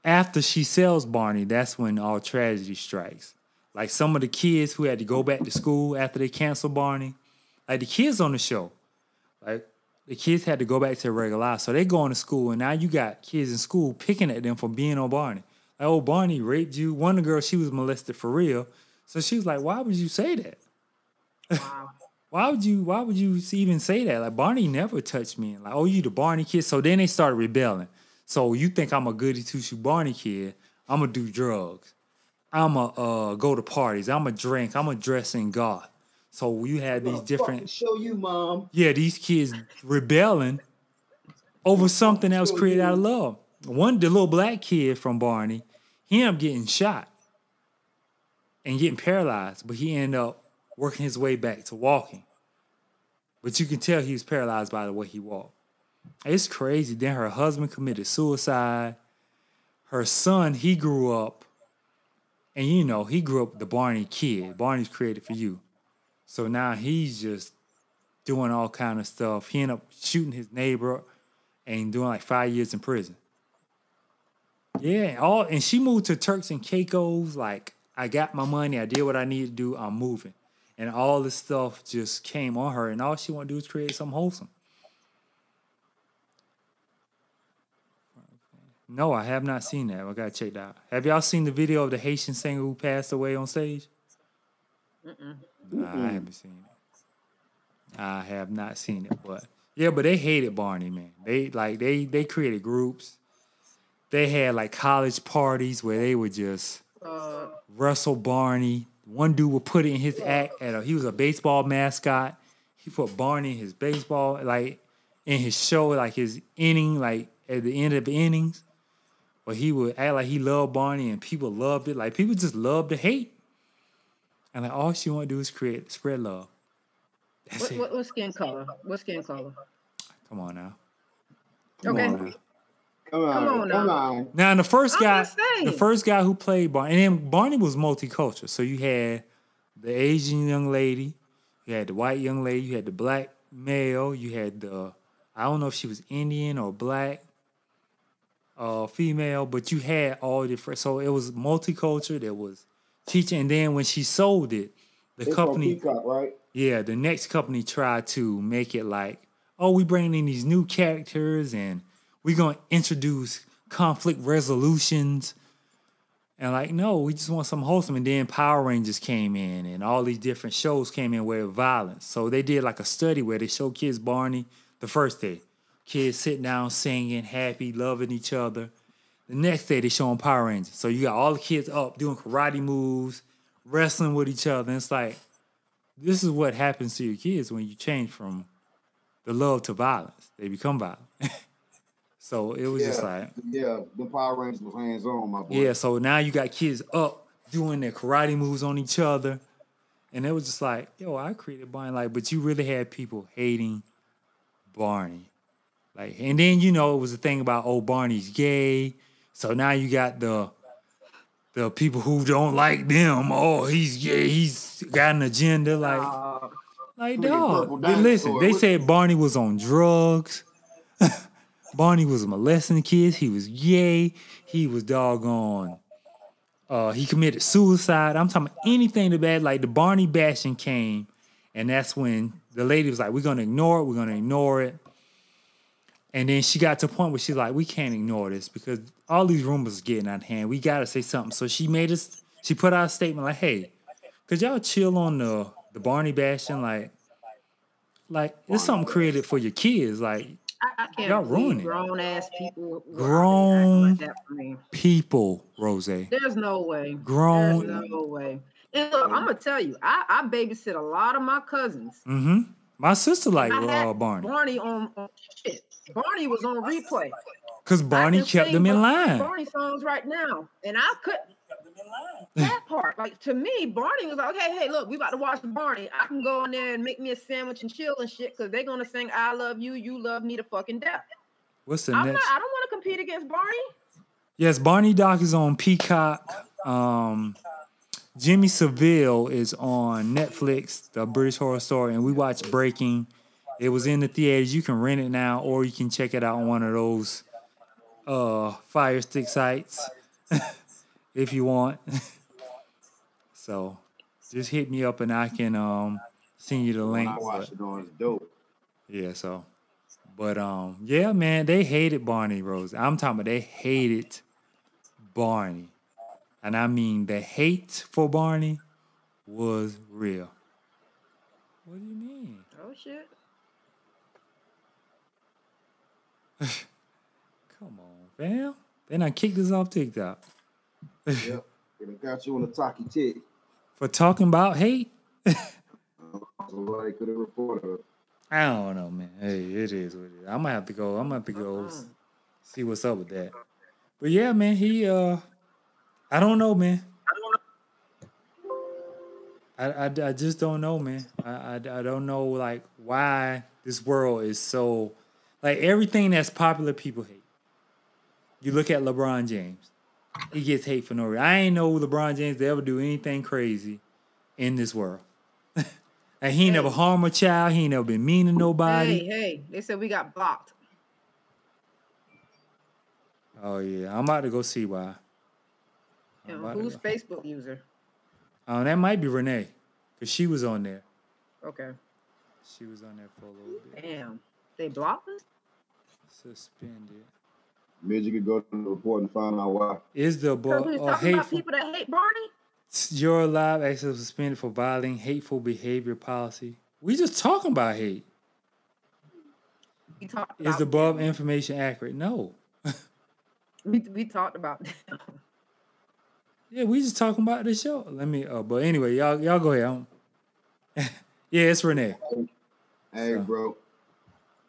after she sells Barney, that's when all tragedy strikes. Like some of the kids who had to go back to school after they canceled Barney, like the kids on the show, the kids had to go back to their regular life. So they going to school, and now you got kids in school picking at them for being on Barney. Like, oh, Barney raped you. One of the girls, she was molested for real. So she was like, why would you say that? Wow. <laughs> why would you why would you even say that? Like Barney never touched me. Like, oh, you the Barney kid. So then they started rebelling. So you think I'm a goody two shoe Barney kid? I'm gonna do drugs. I'm gonna uh, go to parties. I'm gonna drink. I'm gonna dress in goth. So you had these different show you, mom. yeah, these kids rebelling over something that was created out of love. One, the little black kid from Barney, him getting shot and getting paralyzed, but he ended up working his way back to walking. But you can tell he was paralyzed by the way he walked. It's crazy. Then her husband committed suicide. Her son, he grew up, and you know, he grew up the Barney kid. Barney's created for you. So now he's just doing all kind of stuff. He ended up shooting his neighbor and doing like five years in prison. Yeah, all and she moved to Turks and Caicos. Like, I got my money, I did what I needed to do, I'm moving. And all this stuff just came on her, and all she want to do is create something wholesome. No, I have not seen that. I gotta check that out. Have y'all seen the video of the Haitian singer who passed away on stage? Nah, I haven't seen it. I have not seen it, but yeah, but they hated Barney, man. They like they they created groups. They had like college parties where they would just Uh, wrestle Barney. One dude would put it in his act at a he was a baseball mascot. He put Barney in his baseball, like in his show, like his inning, like at the end of the innings. But he would act like he loved Barney and people loved it. Like people just loved to hate. And like all she want to do is create spread love. That's what, it. what, what skin color? What skin color? Come on now. Come Okay. on now. Come on, Come on come now. on. Now the first guy, the first guy who played Barney, and then Barney was multicultural. So you had the Asian young lady, you had the white young lady, you had the black male, you had the I don't know if she was Indian or black, uh, female, but you had all different. So it was multicultural. There was teaching, and then when she sold it, the It's company, Peacock, right? yeah, the next company tried to make it like, oh, we bringing in these new characters and we're gonna introduce conflict resolutions. And like, no, we just want some wholesome. And then Power Rangers came in and all these different shows came in where violence. So they did like a study where they showed kids Barney the first day. Kids sitting down singing, happy, loving each other. The next day they show them Power Rangers. So you got all the kids up doing karate moves, wrestling with each other. And it's like, this is what happens to your kids when you change from the love to violence. They become violent. <laughs> so it was just like, Yeah, the Power Rangers was hands on, my boy. yeah. So now you got kids up doing their karate moves on each other. And it was just like, yo, I created Barney. Like, but you really had people hating Barney. Like, and then you know it was the thing about oh Barney's gay. So now you got the the people who don't like them. Oh, he's gay. He's got an agenda. Like, Uh, like dog. They- Listen, they said Barney was on drugs. <laughs> Barney was molesting kids. He was gay. He was doggone. Uh, he committed suicide. I'm talking about anything to bad. Like the Barney bashing came, and that's when the lady was like, "We're gonna ignore it. We're gonna ignore it." And then she got to a point where she's like, "We can't ignore this because all these rumors getting out of hand. We gotta say something." So she made us. She put out a statement like, "Hey, could y'all chill on the the Barney bashing? Like, like it's something created for your kids. Like, I, I can't Y'all believe it. grown ass people. were out there acting Grown like that for me. People, Rose. There's no way. Grown. There's no way. And look, I'm gonna tell you, I, I babysit a lot of my cousins. Mm-hmm. My sister like uh, Barney Barney on, on shit. Barney was on replay. Because Barney kept them in line. Barney songs right now, and I couldn't. <laughs> That part, like to me, Barney was like, okay, hey, look, we about to watch Barney. I can go in there and make me a sandwich and chill and shit because they're gonna sing "I love you, you love me" to fucking death. What's the I'm not. next? I don't want to compete against Barney. Yes, Barney Doc is on Peacock. Um, Jimmy Savile is on Netflix, The British Horror Story, and we watched Breaking. It was in the theaters. You can rent it now, or you can check it out on one of those uh, Fire Stick sites <laughs> if you want. <laughs> so just hit me up and I can um, send you the link. I but- watched it on, it's dope. yeah, so but um yeah, man, they hated Barney Rose. I'm talking about they hated Barney. And I mean the hate for Barney was real. What do you mean? Oh shit. <laughs> Fam. They done kicked us off TikTok. Yep. And It got you on the talkie tick. For talking about hate? Somebody could have reported her. I don't know, man. Hey, it is what it is. I'm gonna have to go. I'm gonna have to go s- see what's up with that. But yeah, man, he uh I don't know, man. I, I, I just don't know, man. I, I, I don't know like why this world is so like everything that's popular people hate. You look at LeBron James. He gets hate for no reason. I ain't know LeBron James to ever do anything crazy in this world. <laughs> and he ain't never harm a child. He ain't never been mean to nobody. Hey, hey, they said we got blocked. Oh yeah, I'm about to go see why. I'm And about to who's. Facebook user? Oh, that might be Renee, cause she was on there. Okay. She was on there for a little bit. Damn. They blocked us? Suspended. Midget could go to the report and find out why. Is the So boy we was or talking about people that hate Barney? Your live access suspended for violating hateful behavior policy. We just talking about hate. We talked Is the above information accurate? No. <laughs> we, we talked about <laughs> them. Yeah, we just talking about the show. Let me. Uh, but anyway, y'all y'all go ahead. <laughs> Yeah, it's Renee. Hey, So- bro.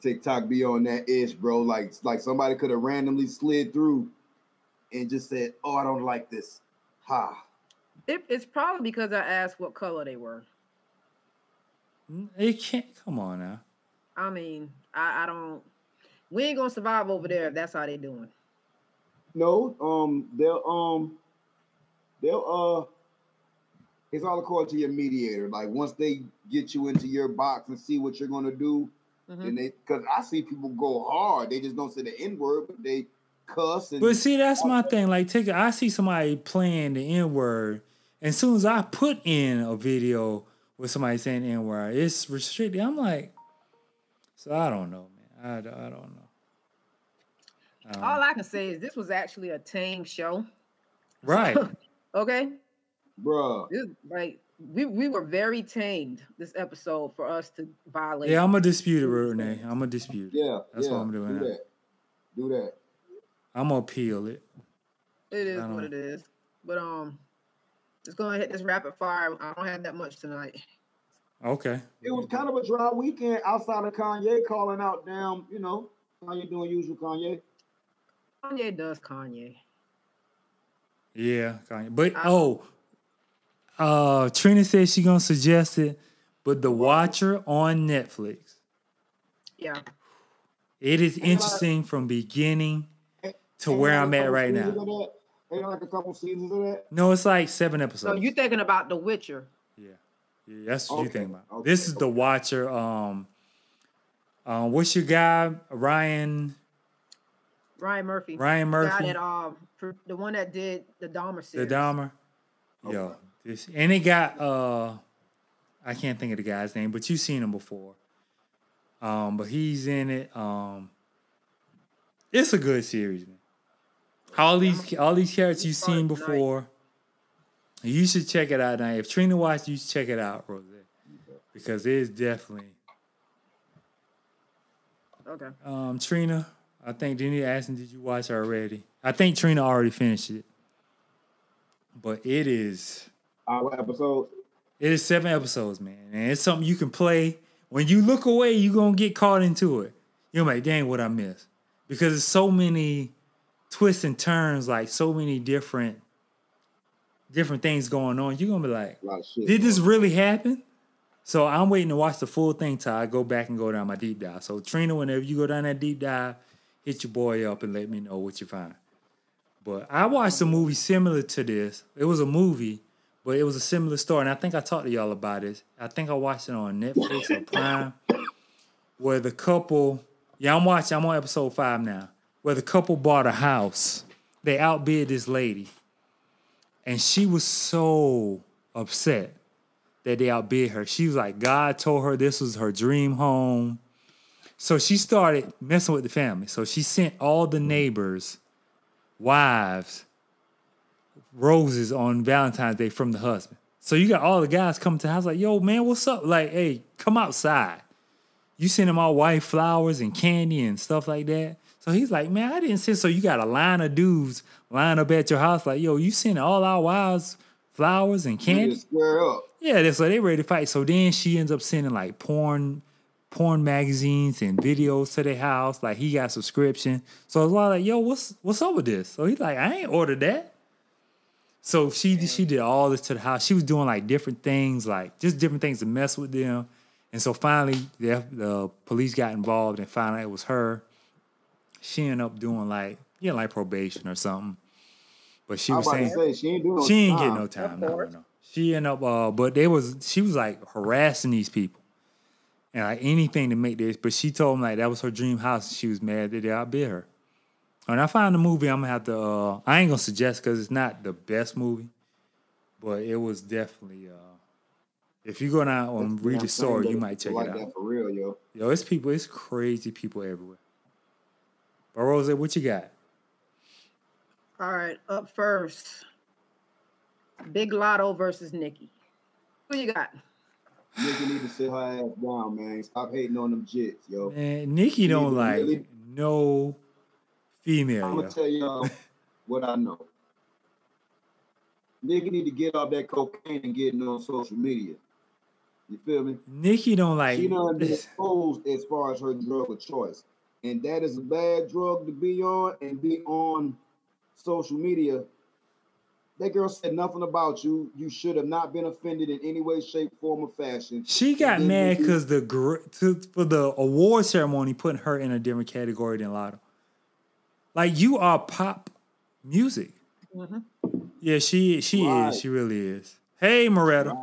TikTok be on that ish, bro. Like, like somebody could have randomly slid through and just said, "Oh, I don't like this." Ha. It, it's probably because I asked what color they were. It can't. Come on now. I mean, I, I don't. We ain't gonna survive over there if that's how they doing. No, um, they'll um, they'll uh, it's all according to your mediator. Like once they get you into your box and see what you're gonna do, Mhm. then they because I see people go hard. They just don't say the n word, but they cuss and But see, that's my thing. Like, take. I see somebody playing the N word, and as soon as I put in a video with somebody saying N word, it's restricted. I'm like, so I don't know, man. I, I don't know. I don't All know. I can say is this was actually a tame show. right. <laughs> Okay, bruh. this, like we we were very tamed this episode for us to violate. Yeah, I'm gonna dispute it, Renee. I'm gonna dispute it. Yeah, That's yeah, what I'm doing Do now. that. Do that. I'm gonna appeal it. It is what it is. But um, just gonna hit this rapid fire. I don't have that much tonight. Okay. It was kind of a dry weekend outside of Kanye calling out damn, you know, how you doing usual Kanye? Kanye does Kanye. Yeah, Kanye. But I- oh, uh, Trina said she gonna suggest it, but The Watcher on Netflix. Yeah. It is Ain't a interesting from beginning to where like a I'm at right now. of? Ain't like a couple seasons of that? No, it's like seven episodes. So episodes. you thinking about The Witcher? yeah. yeah, that's what you Okay, think about. okay, This is The. Watcher. Um, um, what's your guy? Ryan Ryan Murphy. Ryan The guy Murphy, that um the one that did the Dahmer series. the series. Dahmer. Yo, this and it got uh, I can't think of the guy's name, but you've seen him before. Um, but he's in it. Um, it's a good series, man. All these all these characters you've seen before. You should check it out now. If Trina watched, you should check it out, Rose, because it is definitely Okay. Um, Trina, I think Denny asking, did you watch already? I think Trina already finished it, but it is Our episode. it is seven episodes, man, and it's something you can play. When you look away, you're gonna get caught into it. You're like, dang, what I missed, because there's so many twists and turns, like so many different different things going on. You're gonna be like, A lot of shit. did this really happen? So I'm waiting to watch the full thing till I go back and go down my deep dive. So Trina, whenever you go down that deep dive, hit your boy up and let me know what you find. But I watched a movie similar to this. It was a movie, but it was a similar story. And I think I talked to y'all about it. I think I watched it on Netflix or Prime, where the couple, yeah, I'm watching, I'm on episode five now, where the couple bought a house. They outbid this lady. And she was so upset that they outbid her. She was like, God told her this was her dream home. So she started messing with the family. So she sent all the neighbors, wives, roses on Valentine's Day from the husband. So you got all the guys coming to the house like, yo, man, what's up? Like, hey, come outside. You send him all white flowers and candy and stuff like that. So he's like, man, I didn't send. So you got a line of dudes line up at your house like, yo, you send all our wives flowers and candy. square up. Yeah, so they ready to fight. So then she ends up sending like porn, porn magazines and videos to their house. Like he got subscription. So it's a lot like, yo, what's what's up with this? So he's like, I ain't ordered that. So she she did all this to the house. She was doing like different things, like just different things to mess with them. And so finally, the, the police got involved and finally it was her. She ended up doing like yeah, like probation or something. But she I was was about saying to say she ain't doing no she ain't time. getting no time. No, no, no. She ended up, uh, but they was she was like harassing these people, and like anything to make this. But she told them like that was her dream house. She was mad that they outbid her. When I find the movie, I'm gonna have to. Uh, I ain't gonna suggest because it's not the best movie, but it was definitely. Uh, if you go down and That's read the story, you might check like it out. that for real, yo. Yo, it's people. It's crazy people everywhere. But Rose, what you got? All right, up first, Big Latto versus Nicki. Who you got? Nicki need to sit her ass down, man. Stop hating on them jits, yo. Man, Nicki don't like really? no female. I'm gonna tell y'all what I know. Nigga need to get off that cocaine and get on social media. You feel me? Nicki don't like. she done been <laughs> exposed as far as her drug of choice. And that is a bad drug to be on and be on social media. That girl said nothing about you. You should have not been offended in any way, shape, form, or fashion. She got mad because the gr- to, for the award ceremony putting her in a different category than Latto. Like you are pop music. Mhm. Yeah, she she Right. is. She really is. Hey, Moretta.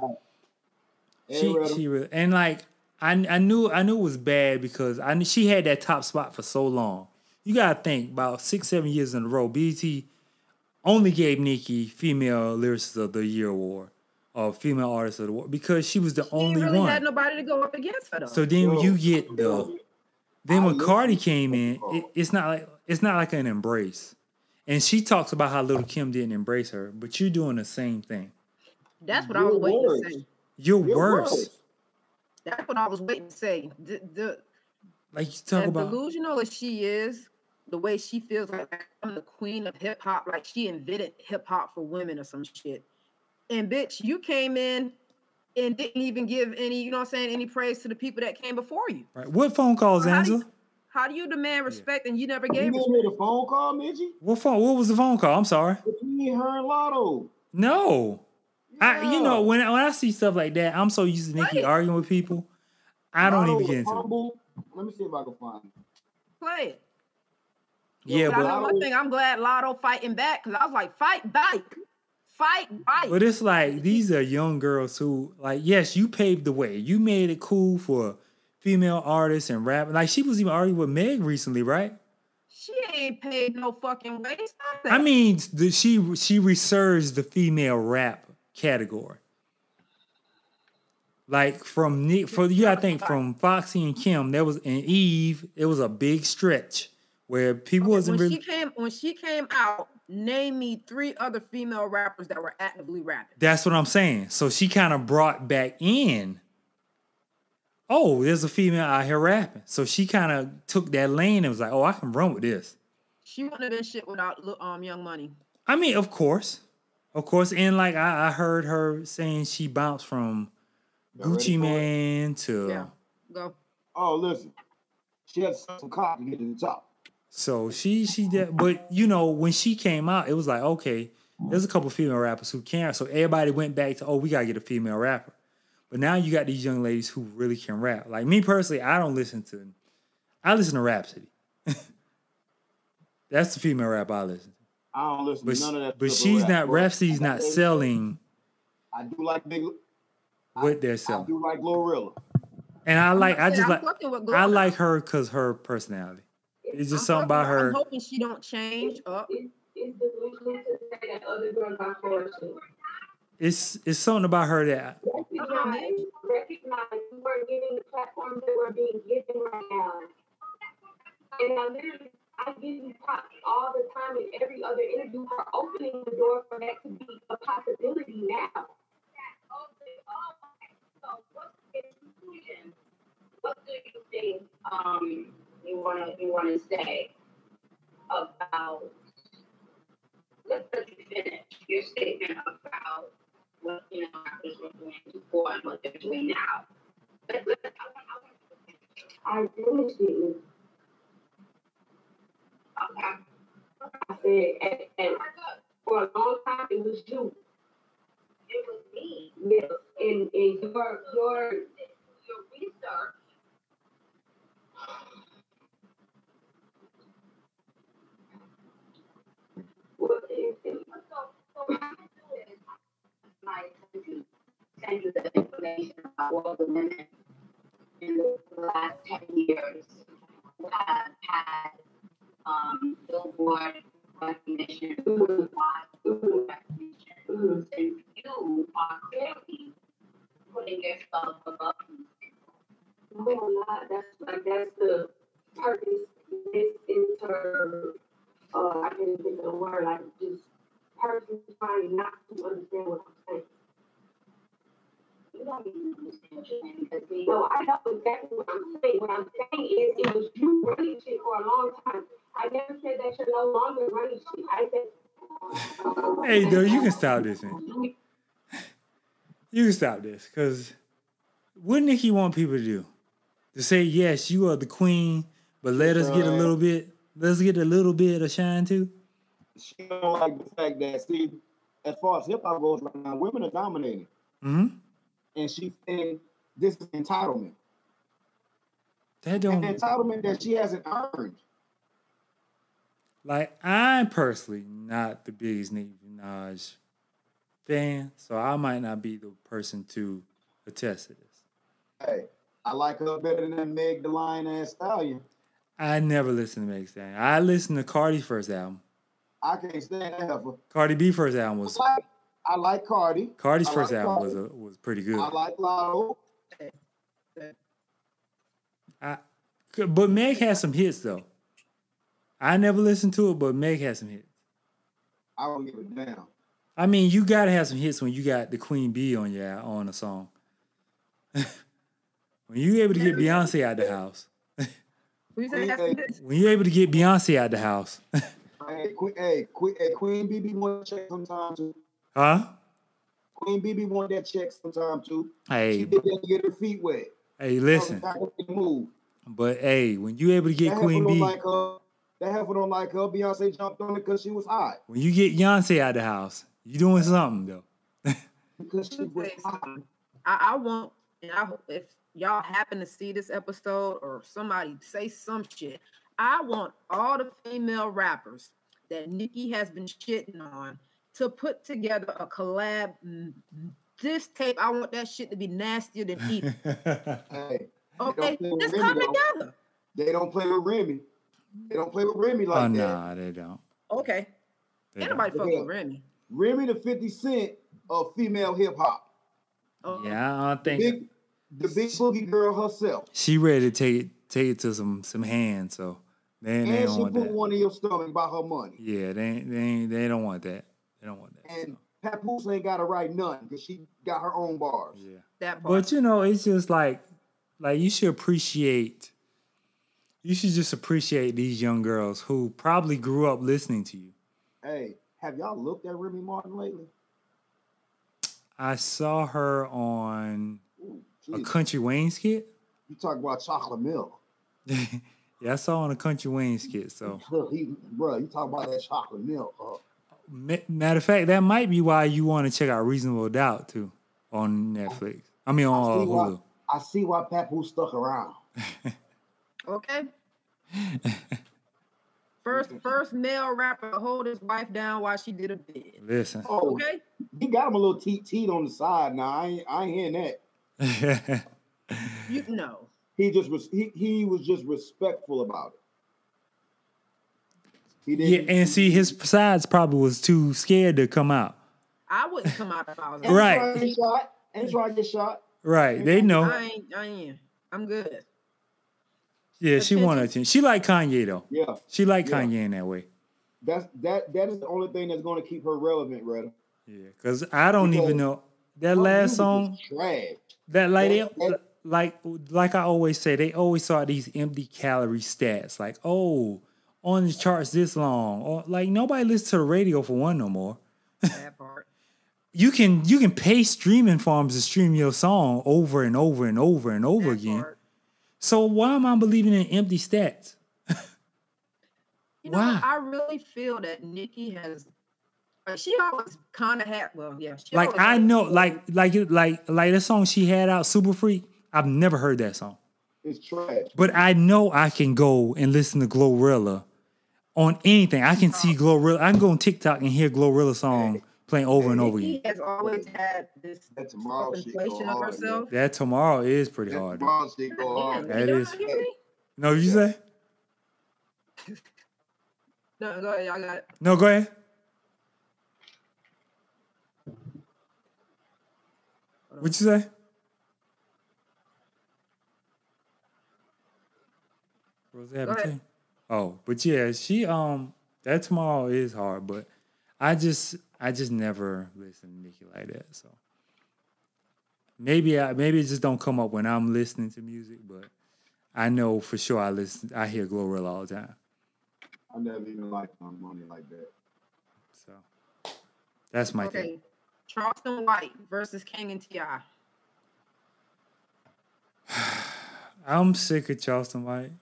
Hey, she Retta. she really and like I I knew I knew it was bad because I knew she had that top spot for so long. You gotta think about six seven years in a row. BT only gave Nicki female lyricist of the year award or female artist of the award because she was the She only really one. had nobody to go up against her though. So then Yo, you get the then I when Cardi came in, it, it's not like it's not like an embrace. And she talks about how Lil' Kim didn't embrace her, but you're doing the same thing. That's what I was waiting words. to say. You're Your worse. words. That's what I was waiting to say. The, the, Like you talk as about delusional as she is, the way she feels like I'm the queen of hip hop, like she invented hip hop for women or some shit. And bitch, you came in and didn't even give any, you know what I'm saying, any praise to the people that came before you. right. What phone calls, How Angela? You- How do you demand respect and you never You gave didn't respect? hear the phone call, Midgie? What phone? What was the phone call? I'm sorry. Between her and Latto. No. I you know when I, when I see stuff like that, I'm so used to Nicki Right. arguing with people. I don't Latto even get into it. Let me see if I can find it. Play it. Yeah, But I know but one thing, I'm glad Latto fighting back because I was like, fight back. Fight back. but it's like these are young girls who like yes, you paved the way. You made it cool for female artists and rap. Like she was even arguing with Meg recently, right? She ain't paid no fucking way. I mean, the, she she resurged the female rap category. Like from Nick, for you, I think from Foxy and Kim, there was and Eve. It was a big stretch where people Okay, wasn't when really. she came when she came out, name me three other female rappers that were actively rapping. That's what I'm saying. So she kind of brought back in oh, there's a female out here rapping. So she kind of took that lane and was like, oh, I can run with this. She wouldn't have been shit without um Young Money. I mean, of course, of course, and like I, I heard her saying she bounced from Y'all ready Gucci for it? Man to Yeah. Go. Oh, listen. She had some cock to get to the top. so she she did. But you know, when she came out, it was like okay, there's a couple female rappers who can. So everybody went back to oh, we gotta get a female rapper. But now you got these young ladies who really can rap. Like me personally, I don't listen to. I listen to Rapsody. <laughs> That's the female rap I listen to. I don't listen But to none of that. but she's rap, not. bro. Rapsody's not think- selling I do like big. what they're selling. I do like Glorilla. And I like. I just I'm like. I like her because her personality. It's just I'm something about her. I'm hoping she don't change up. It's, it's delusional It's it's something about her that Recognize, recognize we weren't getting the platforms that we're being given right now. And I literally, I give you props all the time in every other interview for opening the door for that to be a possibility now. What do you think um you wanna you wanna say about let's let you finish your statement about what you know actors were doing before and what they're doing now. Let- let- I finished it. Okay. I said, and, and for a long time it was you. It was me. Yes, and, and your your your research. My to send you the information about all the women in the last ten years who have had um, billboard recognition, Google recognition, and you are clearly putting yourself above these people. No, I'm. That's like that's the purpose. This inter. Uh, I can't think of the word. I just person trying not to understand what I'm saying. You don't what you're because I know exactly what I'm saying. What I'm saying is it was you running shit for a long time. I never said that you're no longer running shit. I said Hey, though, you can stop this, man. You can stop this because what Nicki want people to do? To say yes, you are the queen, but let us get a little bit. Let's get a little bit of shine too. She don't like the fact that see, as far as hip hop goes right now, women are dominating, hmm and she saying this is entitlement, That don't entitlement that she hasn't earned. like. I'm personally not the biggest Nicki Minaj fan, so I might not be the person to attest to this. Hey, I like her better than Meg the Lion ass stallion. I never listened to Meg Stallion. I listened to Cardi's first album. I can't stand that heifer. Cardi B first album was I like, I like Cardi. Cardi's I first like album was a, was pretty good. I like Latto. I, c- but Meg has some hits though. I never listened to it, but Meg has some hits. I don't give a damn. I mean, you gotta have some hits when you got the Queen Bee on your on a song. <laughs> when you able to get Beyonce out the house, <laughs> Who you say Yeah. after this? when you able to get Beyonce out the house, <laughs> Hey, Queen, hey, Queen, hey, Queen BB want that check sometime too. huh? Queen BB want that check sometime too. Hey, She Hey, did that to get her feet wet. hey, listen. That was the move. But hey, when you able to get That Queen heifer don't Bee, like her. That heifer don't like her. Beyonce jumped on it because she was hot. when you get Beyonce out of the house, you doing something though. <laughs> Because she was hot. I, I want, and I hope if y'all happen to see this episode or somebody say some shit, I want all the female rappers that Nicki has been shitting on to put together a collab. mm, This tape, I want that shit to be nastier than evil. <laughs> Hey, Okay, play with just Remy, come though. together. they don't play with Remy. They don't play with Remy like oh that. nah, they don't. Okay, They ain't don't. fuck Yeah. with Remy. Remy the 50 Cent of female hip hop. Oh, Yeah, I don't think Big, the big boogie girl herself. she ready to take it take it to some some hands. So they, they And don't she put that. one in your stomach by her money. Yeah, they they they don't want that. They don't want that. And so, Papoose ain't got to write nothing because she got her own bars. yeah. that part. But you know, it's just like like you should appreciate. You should just appreciate these young girls who probably grew up listening to you. Hey, have y'all looked at Remy Martin lately? I saw her on Ooh, a Country Wayne skit. You talk about chocolate milk. <laughs> yeah, I saw on a Country Wayne skit. So, Look, <laughs> he, bro, you talk about that chocolate milk. Uh, matter of fact, that might be why you want to check out Reasonable Doubt too on Netflix. I mean, I on uh, see why. Hulu. I see why Papu stuck around. <laughs> Okay. <laughs> First, first male rapper to hold his wife down while she did a bid. Listen. Oh, Okay. he got him a little teat teat on the side. Now I ain't, I ain't hearing that. You know. He just was he, he was just respectful about it. He yeah, didn't. and see, his sides probably was too scared to come out. I wouldn't come out if I was and Right. trying to get shot. And trying to get shot. Right? They know. I ain't. I ain't. I'm good. Yeah, she wanted attention. attention. She like Kanye though. Yeah, She like Yeah. Kanye in that way. that's that. That is the only thing that's going to keep her relevant, Retta. Yeah, because I don't Because even know that last song. trash. That like that- that- like like I always say, they always saw these empty calorie stats. Like, oh, on the charts this long, or like nobody listens to the radio for one no more. That part. <laughs> You can you can pay streaming farms to stream your song over and over and over and over That again. part. So why am I believing in empty stats? You know, Why? I really feel that Nicki has. Like she always kind of had. Well, yeah. Like I know, like like like like the song she had out, Super Freak. I've never heard that song, It's trash. but I know I can go and listen to Glorilla on anything. I can see Glorilla. I can go on TikTok and hear Glorilla song playing over and over Nicki again. has always had this That tomorrow shit go inflation of hard, herself. That tomorrow is pretty That hard. though. tomorrow shit go hard. That y'all is- not hear me? No, you say No, go ahead. Y'all got it. no. Go ahead. What you say? What was? Go ahead. Between? Oh, but yeah, she um that tomorrow is hard, but I just I just never listen to Nicki like that. So maybe I maybe it just don't come up when I'm listening to music, but I know for sure I listen I hear Glorilla all the time. I never even like my money like that. So that's my Okay. thing. Charleston White versus King and Ti. <sighs> I'm sick of Charleston White.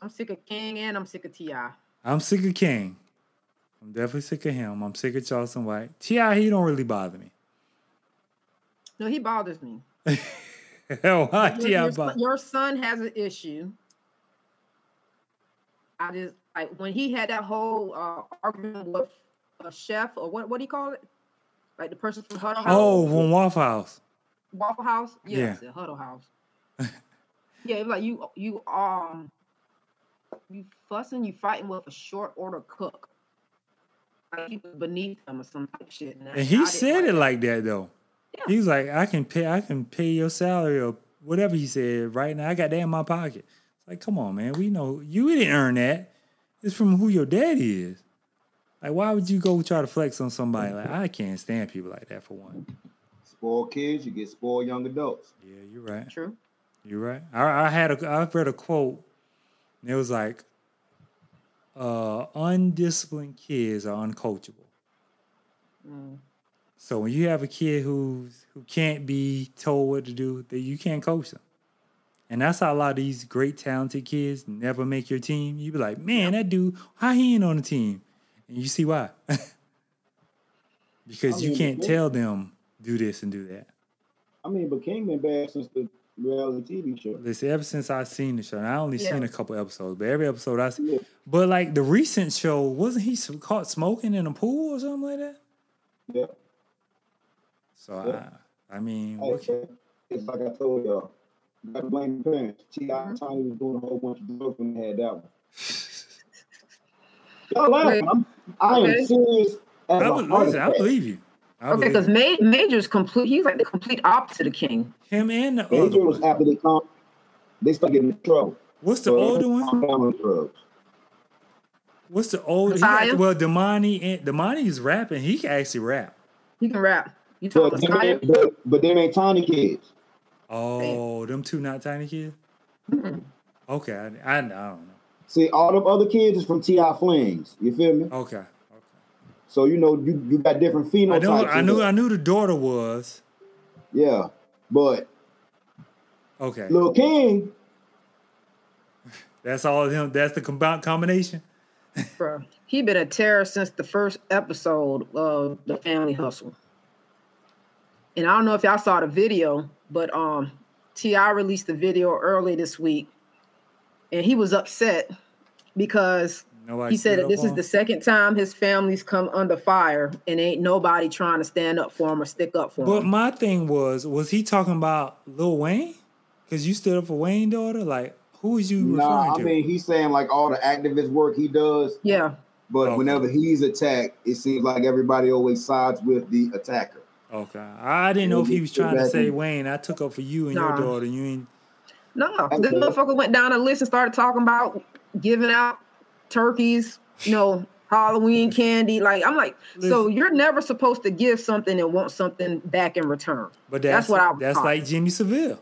I'm sick of King and I'm sick of Ti. I'm sick of King. I'm definitely sick of him. I'm sick of Charleston White. T.I. he don't really bother me. No, he bothers me. Hell, <laughs> why Your, T.I. your, son, your son has an issue. I just like when he had that whole uh, argument with a chef or what what do you call it? Like the person from Huddle House. Oh, from Waffle House. Waffle House? Yeah. Yes, the Huddle House. <laughs> yeah, it was like you you um you fussing, you fighting with a short order cook. Like he was beneath him or some type of shit. And, And he didn't said it like that though. Yeah. He was like, I can pay I can pay your salary or whatever he said right now. I got that in my pocket. It's like, come on, man. We know you didn't earn that. It's from who your daddy is. Like, why would you go try to flex on somebody? Like, I can't stand people like that for one. Spoiled kids, you get spoiled young adults. Yeah, you're right. True. You're right. I, I had a I read a quote. And it was like, uh, undisciplined kids are uncoachable. Mm. So when you have a kid who's who can't be told what to do, that you can't coach them. And that's how a lot of these great talented kids never make your team. You be like, man, that dude, how he ain't on the team? And you see why. <laughs> because I you can't tell them do this and do that. I mean, but King been bad since the reality TV show. Listen, ever since I seen the show, and I only Yeah. seen a couple episodes, but every episode I see. Yeah. But like the recent show, wasn't he caught smoking in a pool or something like that? Yeah. So Yeah. I, I mean, Hey, what can- it's like I told y'all. You gotta blame the parents. T.I. Mhm. Tiny was doing a whole bunch of drugs when they had that one. <laughs> Y'all laughing. I'm, I am Okay. serious. As I, a be- listen, I believe you. I Okay, because Ma- Major's complete. He's like the complete opposite of King. him and the Major other was one. after they come, they started getting in trouble. What's the So, older one? calm down on drugs. What's the older? He Messiah? got, well, Domani and Domani is rapping. He can actually rap. He can rap. You But talking them, ain't- but, but them ain't tiny kids. Oh, them two not tiny kids. Mm-mm. Okay, I, I, I don't know. See, all them other kids is from T.I. Flings. You feel me? Okay, okay. So you know you, you got different I phenotypes. know, I knew, there. I knew the daughter was. Yeah, but Okay, Lil King, <laughs> that's all of him. That's the combi- combination. <laughs> Bruh. He been a terror since the first episode of the Family Hustle. And I don't know if y'all saw the video, but um T.I. released the video early this week, and he was upset because Nobody. he said that this is the second time his family's come under fire and ain't nobody trying to stand up for him or stick up for But him. But my thing was, was he talking about Lil Wayne? Because you stood up for Wayne daughter. Like, who is you nah, I to? mean he's saying like all the activist work he does, Yeah, but Okay. whenever he's attacked, it seems like everybody always sides with the attacker. okay, I didn't know if he was trying to say Wayne. I took up for you and your daughter. You ain't. no, this Okay. motherfucker went down the list and started talking about giving out turkeys, you know, Halloween candy. Like I'm like, so you're never supposed to give something and want something back in return. But That's that's what I was That's taught. like Jimmy Savile.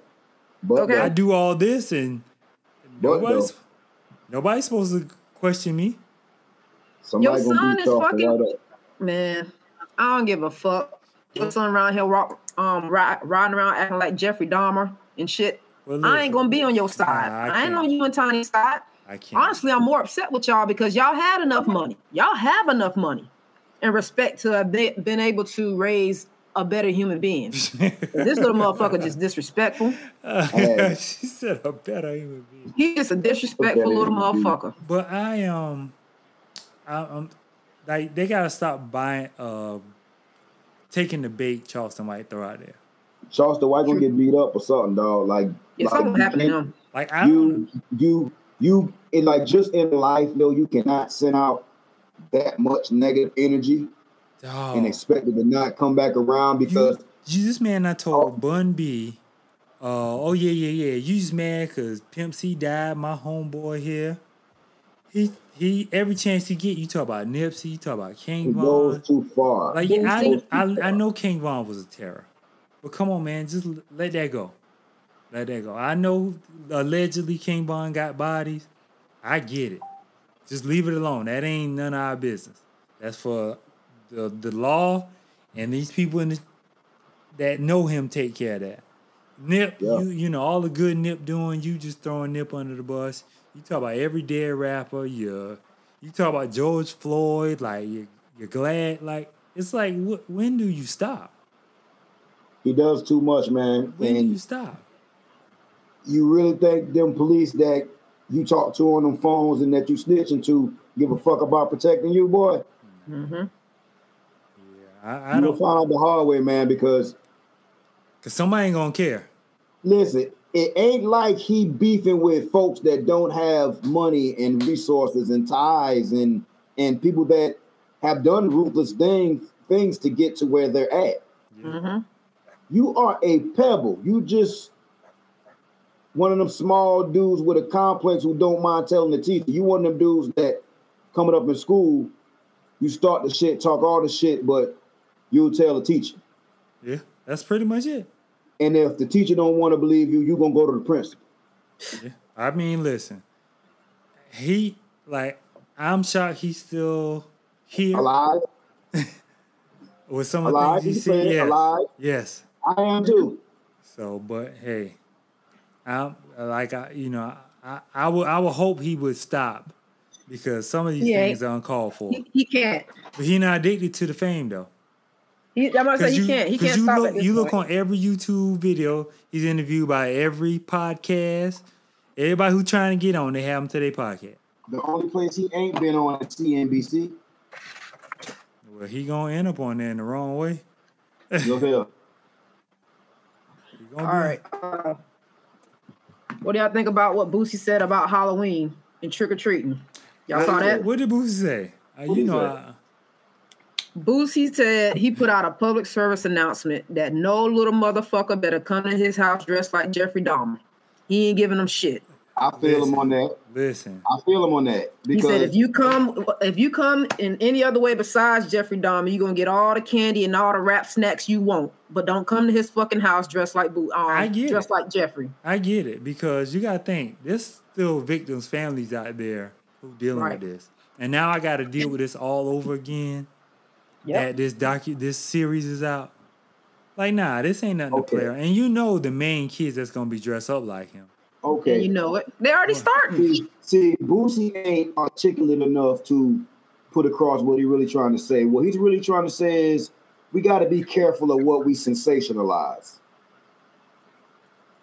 But Okay. I do all this and But nobody's nobody's supposed to question me. somebody Your son is fucking- right. Man, I don't give a fuck. Your son around here rock, um ri- riding around acting like Jeffrey Dahmer and shit. Well, I ain't gonna be on your side. Nah, I I, ain't on you and Tiny's side. I can't. Honestly, I'm more upset with y'all because y'all had enough money. Y'all have enough money and respect to have be- been able to raise a better human being. <laughs> this little motherfucker just disrespectful. <laughs> Hey. she said a better human being. He just a disrespectful Okay. little motherfucker. But I um, I, um, like they gotta stop buying, um, taking the bait Charleston might throw out there. Charleston White gonna get beat up or something, dog. Like, Yeah, like, something you happened to him. Like I you you you in like just in life though you cannot send out that much negative energy Dog. and expect it to not come back around because You, you this man I told Bun B, uh, oh yeah, yeah, yeah. You just mad because Pimp C died, my homeboy here. He he every chance he get, you talk about Nipsey, you talk about King it Von. goes too far. Like Didn't I, see- I I know King Von was a terror. But come on, man, just let that go. Let that go. I know allegedly King Von got bodies. I get it. Just leave it alone. That ain't none of our business. That's for the the law and these people in the, that know him take care of that. Nip, Yeah. you you know all the good Nip doing, you just throwing Nip under the bus. You talk about every dead rapper. You you talk about George Floyd. Like you you're glad. Like it's like wh- when do you stop? he does too much, man. When do you stop? you really think them police that you talk to on them phones and that you snitching to give a fuck about protecting you, boy? hmm Yeah, I, I You will don't. find out the hard way, man, because Cause somebody ain't gonna care. listen, it ain't like he beefing with folks that don't have money and resources and ties and and people that have done ruthless things things to get to where they're at. hmm You are a pebble. You just one of them small dudes with a complex who don't mind telling the teacher. You one of them dudes that coming up in school, you start the shit, talk all the shit, but you'll tell the teacher. Yeah, that's pretty much it. And if the teacher don't want to believe you, you're gonna go to the principal. Yeah. I mean, listen. He like I'm shocked he's still here Alive, <laughs> with some of the things you he said. Yes. alive. Yes. I am too. So, but hey, I'm like I, you know, I, I would, I would hope he would stop because some of these Yeah. things are uncalled for. He, he can't. But he not addicted to the fame though. He, I'm gonna say 'Cause he you, can't. He 'cause can't you stop look, at this you look point. on every YouTube video. He's interviewed by every podcast. Everybody who's trying to get on, they have him to their podcast. The only place he ain't been on is CNBC. Well, he gonna end up on there in the wrong way. Look <laughs> here. He All be- right. Uh, what do y'all think about what Boosie said about Halloween and trick or treating? Y'all saw that? What did Boosie say? Uh, you know, say? I, Boosie said he put out a public service announcement that no little motherfucker better come to his house dressed like Jeffrey Dahmer. He ain't giving them shit. I feel him on that. Listen, I feel him on that He because said if you come if you come in any other way besides Jeffrey Dahmer, you're gonna get all the candy and all the rap snacks you want. But don't come to his fucking house dressed like boo um, I get dressed it. like Jeffrey. I get it because you got to think there's still victims' families out there who dealing Right. with this, and now I got to deal with this all over again. That this docu this series is out. Like, nah, this ain't nothing Okay. to play. around. And you know the main kids that's gonna be dressed up like him. Okay, And you know it. They already starting. See, see, Boosie ain't articulate enough to put across what he's really trying to say. What he's really trying to say is we got to be careful of what we sensationalize.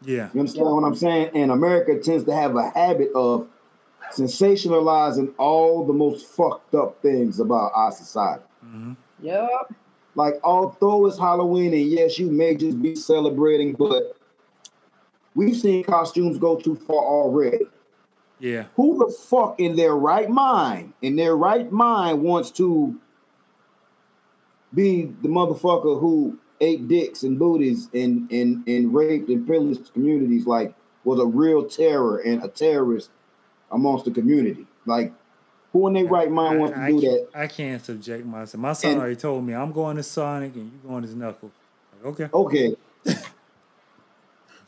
Yeah, You understand what I'm saying? And America tends to have a habit of sensationalizing all the most fucked up things about our society. Mm-hmm. Yep. Like, oh, although it's Halloween, and yes, you may just be celebrating, but we've seen costumes go too far already. yeah, who the fuck in their right mind, in their right mind, wants to be the motherfucker who ate dicks and booties and and and raped and pillaged communities like was a real terror and a terrorist amongst the community? Like, who in their right mind wants to I, do I that? I can't subject myself. My son And- already told me I'm going to Sonic and you going to Knuckles. Like, okay, Okay, I <laughs>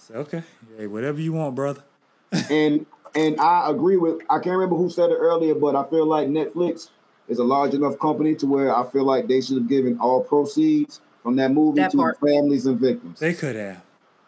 said, okay, hey, whatever you want, brother. <laughs> and and I agree with. I can't remember who said it earlier, but I feel like Netflix is a large enough company to where I feel like they should have given all proceeds from that movie That to part. families and victims. They could have.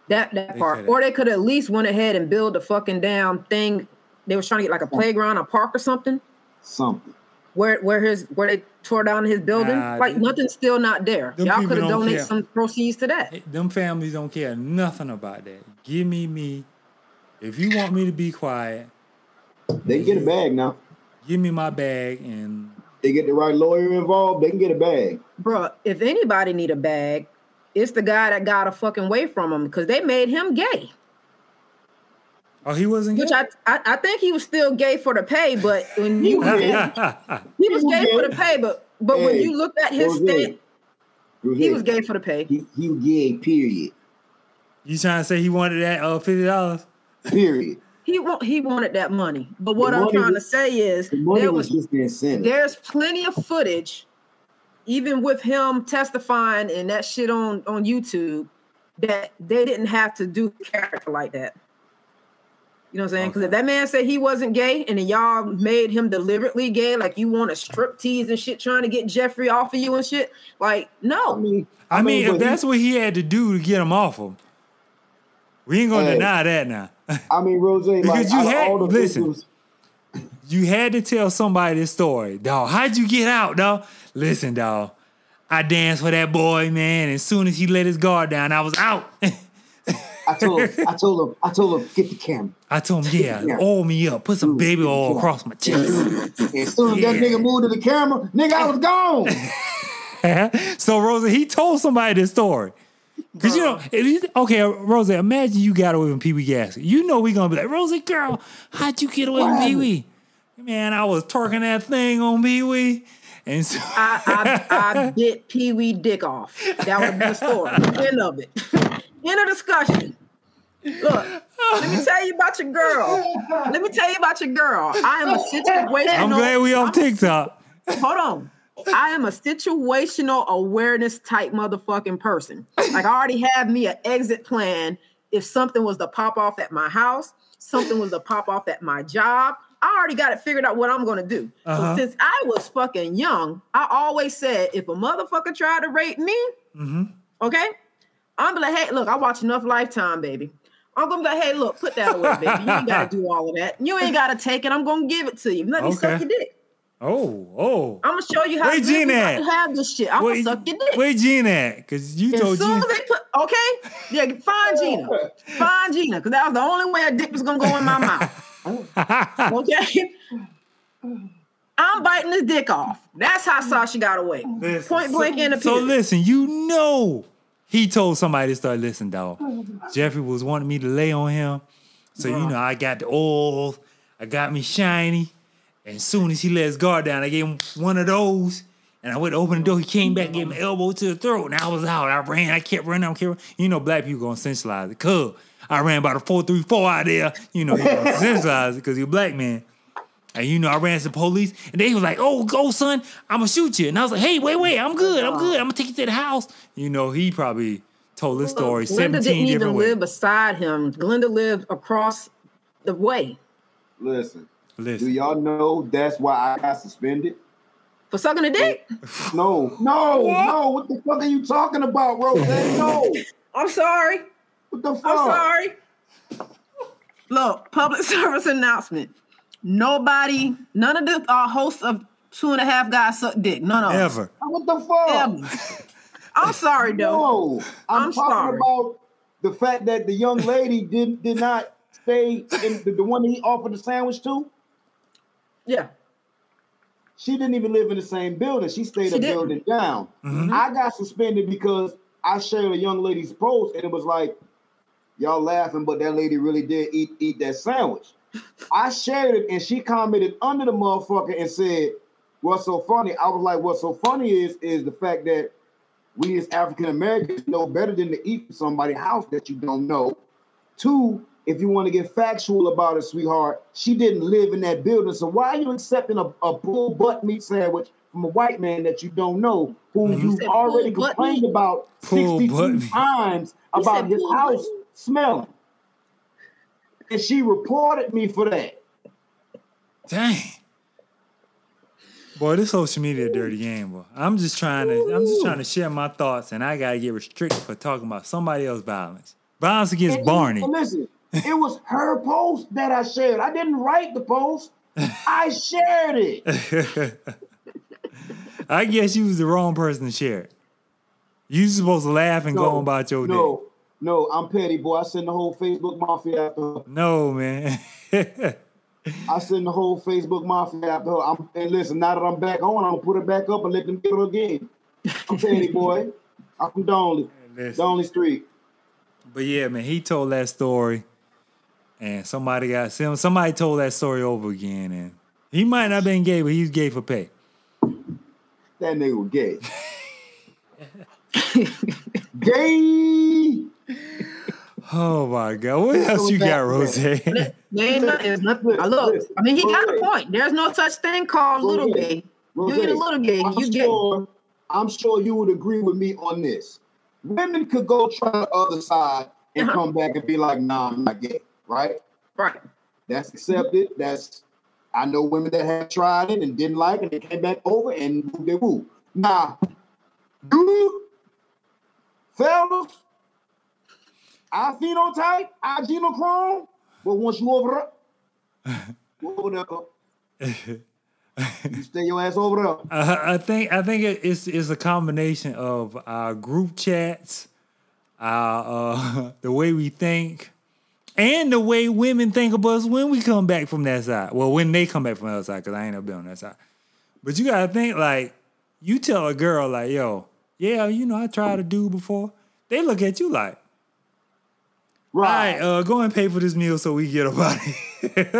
That that They part. coulda. Or they could at least went ahead and build a fucking damn thing. They was trying to get like a playground, a park or something. Something. Where where his where they tore down his building. Nah, like them- nothing's still not there. Y'all could have donated care. some proceeds to that. Hey, Them families don't care nothing about that. Give me me. If you want me to be quiet, They get a bag now. give me my bag and They get the right lawyer involved, they can get a bag. bro. if anybody need a bag, it's the guy that got a fucking way from him because they made him gay. Oh, he wasn't. Which gay? I, I I think he was still gay for the pay, but when you <laughs> he was gay for the pay, but but when you looked at his Rose, state, he was gay for the pay. He, he was gay, period. you trying to say he wanted that uh fifty dollars? Period. He wa- he wanted that money. But what The I'm money trying to say is The there was, was just the incentive. there's plenty of footage, even with him testifying and that shit on on YouTube, that they didn't have to do character like that. You know what I'm saying? Because if that man said he wasn't gay and then y'all made him deliberately gay, like you want to strip tease and shit, trying to get Jeffrey off of you and shit, like no. I mean, I mean, if but he- that's what he had to do to get him off him, we ain't gonna Hey. deny that now. I mean, Rose, <laughs> like, Because you had- all the listen. victims, you had to tell somebody this story, dog. How'd you get out, dog? Listen, dog. I danced for that boy, man. As soon as he let his guard down, I was out. <laughs> I told him, I told him, I told him, get the camera. I told him, yeah, Yeah. oil me up, put some baby oil across my chest. And as soon as that nigga moved to the camera, nigga, I was gone. <laughs> so Rosa, he told somebody this story. Cause you know, if you, okay, Rosa, imagine you got away from Pee Wee Gaskins. You know we gonna be like, Rosa, girl, how'd you get away from What Pee Wee? Man, I was twerking that thing on Pee Wee, and so I, I, I <laughs> bit Pee Wee dick off. That would be the story. End of it. <laughs> End of discussion. Look, let me tell you about your girl. Let me tell you about your girl. I am a situational. I'm glad we on TikTok. Hold on. I am a situational awareness type motherfucking person. Like I already have me an exit plan if something was to pop off at my house, something was to pop off at my job. I already got it figured out what I'm gonna do. Uh-huh. So since I was fucking young, I always said if a motherfucker tried to rape me, hmm okay, I'm gonna like, hey, look, I watch enough Lifetime, baby. I'm gonna go, hey, look, put that away, baby. You ain't gotta <laughs> do all of that. You ain't gotta take it. I'm gonna give it to you. Let me suck your dick. Oh, oh. I'm gonna show you how Where really at? have this shit. I'm Where, gonna suck your dick. where Gina at? Cause you as told soon Gina. as they put okay, yeah, find Gina, find Gina, because that was the only way a dick was gonna go in my mouth. <laughs> Okay, I'm biting this dick off. That's how Sasha got away. Listen, Point blank in the So listen, you know he told somebody to start listening, dog. <laughs> Jeffrey was wanting me to lay on him. So you know, I got the oil, I got me shiny. And as soon as he let his guard down, I gave him one of those. And I went to open the door. He came back, gave him an elbow to the throat, and I was out. I ran, I kept running, I kept running. You know, black people gonna sensualize it. Cuz I ran by the four three four out there. You know, he was <laughs> sensitized because he's a black man. And you know, I ran to the police, and they was like, "Oh, go, son! I'm gonna shoot you." And I was like, "Hey, wait, wait! I'm good. I'm good. I'm gonna take you to the house." You know, he probably told this story Glenda seventeen didn't even different live beside him. Glenda lived across the way Listen, listen. do y'all know that's why I got suspended? for sucking a dick. No, no, no. What the fuck are you talking about, Rose? No. <laughs> I'm sorry. What the fuck? I'm sorry. Look, public <laughs> service announcement. Nobody, none of the uh, hosts of Two and a Half Guys suck dick. None of them. ever. What the fuck? Ever. I'm sorry, though. No, I'm, I'm talking sorry. about the fact that the young lady did did not stay in the, the one he offered the sandwich to. Yeah. She didn't even live in the same building. She stayed She a didn't. building down. Mhm. I got suspended because I shared a young lady's post and it was like, y'all laughing, but that lady really did eat eat that sandwich. I shared it and she commented under the motherfucker and said, What's so funny? I was like, What's so funny is is the fact that we as African Americans know better than to eat from somebody's house that you don't know. Two, if you want to get factual about it, sweetheart, she didn't live in that building. So why are you accepting a, a pulled butt meat sandwich from a white man that you don't know, who you've already complained about Pulled 62 times about his house smelling? And she reported me for that. Dang. Boy, this social media dirty game, boy. I'm just trying to I'm just trying to share my thoughts and I gotta get restricted for talking about somebody else's violence. Violence against And- Barney. listen, it was her post that I shared. I didn't write the post. I shared it. <laughs> I guess you was the wrong person to share it. You supposed to laugh and go on about your day. No, I'm petty, boy. I send the whole Facebook mafia after her. No, man. <laughs> I send the whole Facebook mafia after her. I'm, and listen, now that I'm back on, I'm gonna put it back up and let them get it again. I'm petty, boy. I'm from Donley. Donley Street. But yeah, man, he told that story, and somebody got some- somebody told that story over again, and he might not have been gay, but he was gay for pay. That nigga was gay. <laughs> gay. <laughs> Oh my god, what else you got, Rose? <laughs> There ain't nothing. There's nothing. I look. I mean, he got a point. There's no such thing called little gay. You get a little gay, I'm you gay. sure, I'm sure you would agree with me on this. Women could go try the other side and Uh-huh. come back and be like, nah, I'm not gay, right? Right. That's accepted. That's I know women that have tried it and didn't like it and they came back over and woo they woo. Now, you fellas, I phenotype, I genochrome, but once you over you over there, <laughs> you stay your ass over there. I, I think I think it- it's it's a combination of our group chats, our uh, <laughs> the way we think, and the way women think of us when we come back from that side. Well, when they come back from the other side, because I ain't never been on that side. But you gotta think like you tell a girl like, "Yo, yeah, you know, I tried a dude before." They look at you like, "All right, uh, go and pay for this meal so we get a body."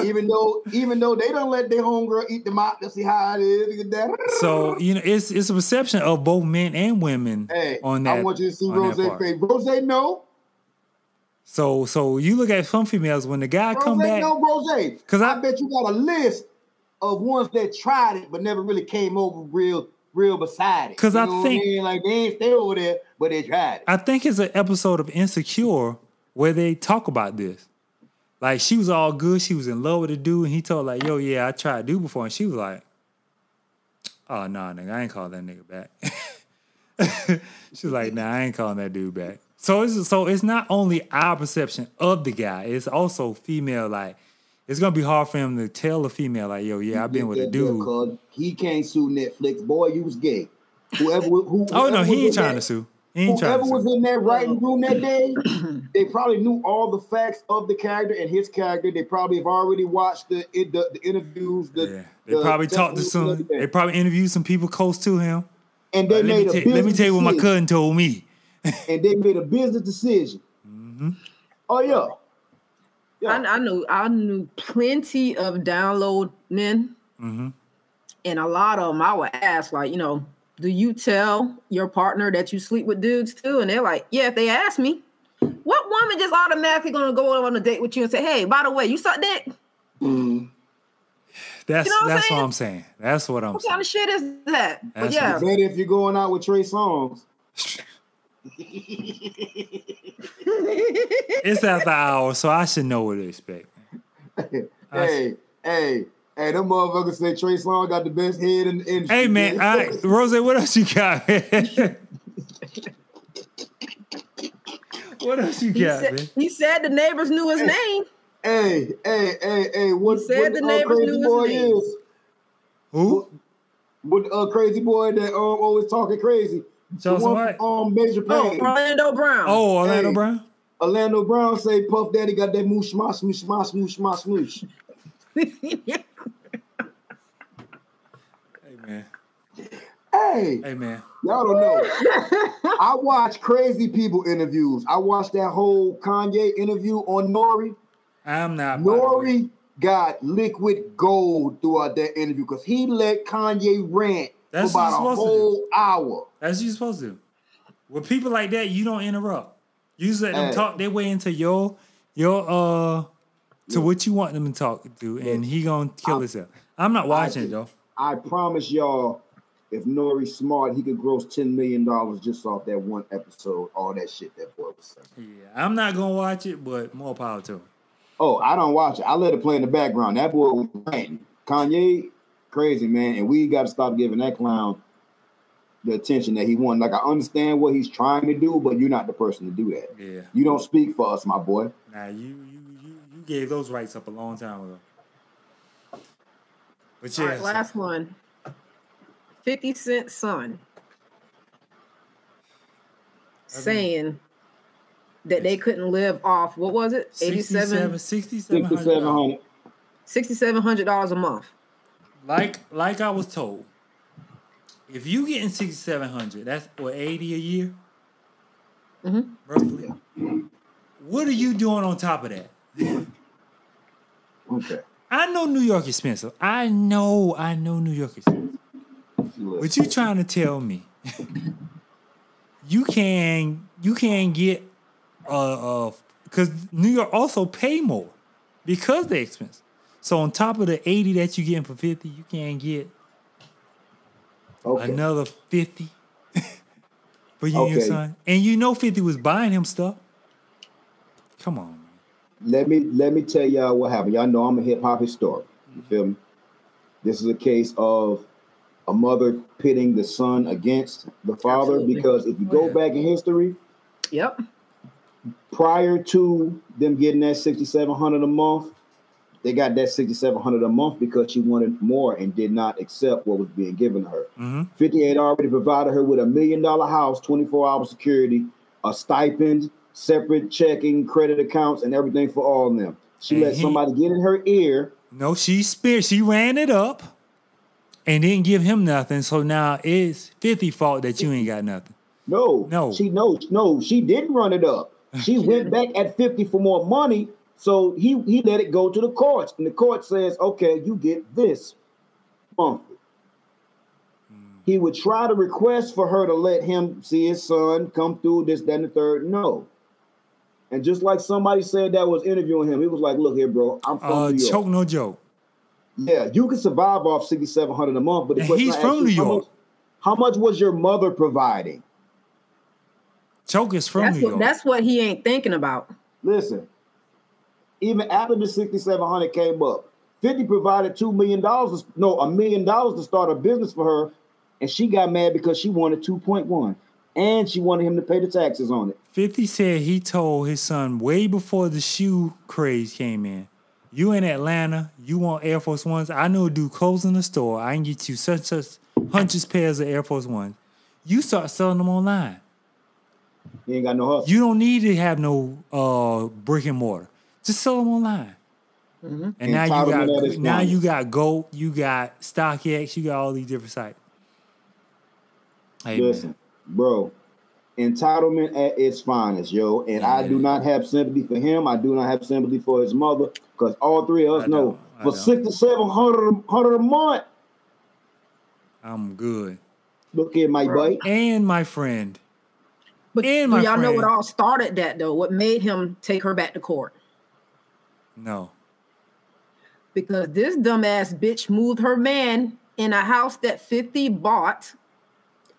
even though, even though they don't let their homegirl eat the see how it is. Look at that. so you know, it's it's a perception of both men and women hey, on that. I want you to see Rose face. Rose, no. So so you look at some females when the guy Rose, come back. no, Rose. 'Cause I, I- bet you got a list of ones that tried it but never really came over real, real beside it. Because I think- mean? like they ain't stay over there, but they tried it. I think it's an episode of Insecure where they talk about this. Like she was all good, she was in love with the dude, and he told like, "Yo, yeah, I tried to do before," and she was like, "Oh no, nah, nigga, I ain't calling that nigga back." <laughs> she was like, "Nah, I ain't calling that dude back." So it's so it's not only our perception of the guy; it's also female. Like it's gonna be hard for him to tell a female like, "Yo, yeah, I've been with a dude." he can't sue Netflix. Boy, you was gay. Whoever, who, Oh no, he ain't trying that- to sue. He ain't trying Whoever was in that writing room that day, <clears throat> they probably knew all the facts of the character and his character. They probably have already watched the the, the interviews. The, Yeah, they the probably talked to some. They probably interviewed some people close to him. and they Like, let, made me a tell, let me tell you what my cousin told me. and they made a business decision. Mm-hmm. Oh yeah, yeah. I, I knew I knew plenty of download men, hmm and a lot of them I would ask, like, you know, do you tell your partner that you sleep with dudes too? And they're like, yeah, if they ask me. What woman just automatically gonna go on a date with you and say, "Hey, by the way, you suck dick"? Mm. That's You know what I'm saying. that's what? I'm saying. That's what I'm What saying. kind of shit is that? But yeah, Better if you're going out with Trey Songz. It's after hours, so I should know what to expect. <laughs> hey, hey, hey, them motherfuckers say Trey Songz got the best head in the industry. Hey man, all right, <laughs> Rose, what else you got? man? what else you he got, said, man? he said the neighbors knew his name. hey, hey, hey, hey, what, He said what the the uh, neighbors crazy knew his boy name. is? Who? What the uh, crazy boy that um always talking crazy? The Charles one White. from, um Major Oh, Orlando Brown. Oh, Orlando Hey. Brown. Orlando Brown say Puff Daddy got that moosh moosh, moosh smash moosh smash <laughs> moosh. Hey man. Hey, Hey man. y'all don't know. <laughs> I watch crazy people interviews. I watched that whole Kanye interview on Nori. I'm not. by. Nori got liquid gold throughout that interview because he let Kanye rant That's for about a supposed to do. whole hour. That's what you're supposed to do. With people like that, you don't interrupt. You just let them Hey. talk their way into your your uh to what you want them to talk to, and he gonna kill I- himself. I'm not watching it though. I promise y'all, if Nori's smart, he could gross ten million dollars just off that one episode. All that shit that boy was saying. Yeah, I'm not gonna watch it, but more power to him. Oh, I don't watch it. I let it play in the background. That boy was ranting. Kanye, crazy man, and we got to stop giving that clown the attention that he wanted. Like I understand what he's trying to do, but you're not the person to do that. Yeah. You don't speak for us, my boy. Nah, you you you you gave those rights up a long time ago. But All yeah, right, last one. 50 Cent son saying that they couldn't live off what was it? 87 Sixty-seven hundred. $6700 a month. Like like I was told, if you getting 6700, that's what 80 a year? Mhm. Roughly. What are you doing on top of that? Okay. I know New York is expensive. I know, I know New York is expensive. Look, But you trying to tell me you can you can get uh uh because New York also pay more because the expense. So on top of the 80 that you getting for 50, you can get okay. another 50 <laughs> for you and your son. And you know 50 was buying him stuff. Come on, man. Let me let me tell y'all what happened. Y'all know I'm a hip hop historian. You feel me? This is a case of a mother pitting the son against the father Absolutely. because if you Oh, go yeah. back in history, Yep. prior to them getting that 6700 a month they got that 6700 a month because she wanted more and did not accept what was being given to her Mhm. 58 already provided her with a million dollar house 24 hour security a stipend separate checking credit accounts and everything for all of them she And let he- somebody get in her ear No, she spear she ran it up and didn't give him nothing. So now it's 50 fault that you ain't got nothing. no No. she knows no she didn't run it up she <laughs> went back at 50 for more money so he he let it go to the courts and the court says okay you get this monthly he would try to request for her to let him see his son come through this that and the third no and just like somebody said that was interviewing him he was like look here bro i'm from Uh new york choke no joke. Yeah you can survive off 6700 a month but the question he's I from you, New how York. much- how much was your mother providing Choke is from That's New what York. that's what he ain't thinking about. Listen, even after the 6700 came up, 50 provided $2 million, no, a million dollars to start a business for her. And she got mad because she wanted 2.1 and she wanted him to pay the taxes on it. 50 said he told his son way before the shoe craze came in. You in Atlanta, you want Air Force Ones. I know a dude closing the store. I can get you such such hundreds pairs of Air Force Ones. You start selling them online. He ain't got no hustle. You don't need to have no uh, brick and mortar. Just sell them online. And now you got now you got Goat, you got StockX, you got all these different sites. Hey, man. Listen, bro, entitlement at its finest, yo. And I do not have sympathy for him. I do not have sympathy for his mother because all three of us I know don't. I for don't. 6700 hundred a month. I'm good. Look at my Bro. boy. And my friend, But And do my y'all know what all started that though? What made him take her back to court? No. Because this dumbass bitch moved her man in a house that 50 bought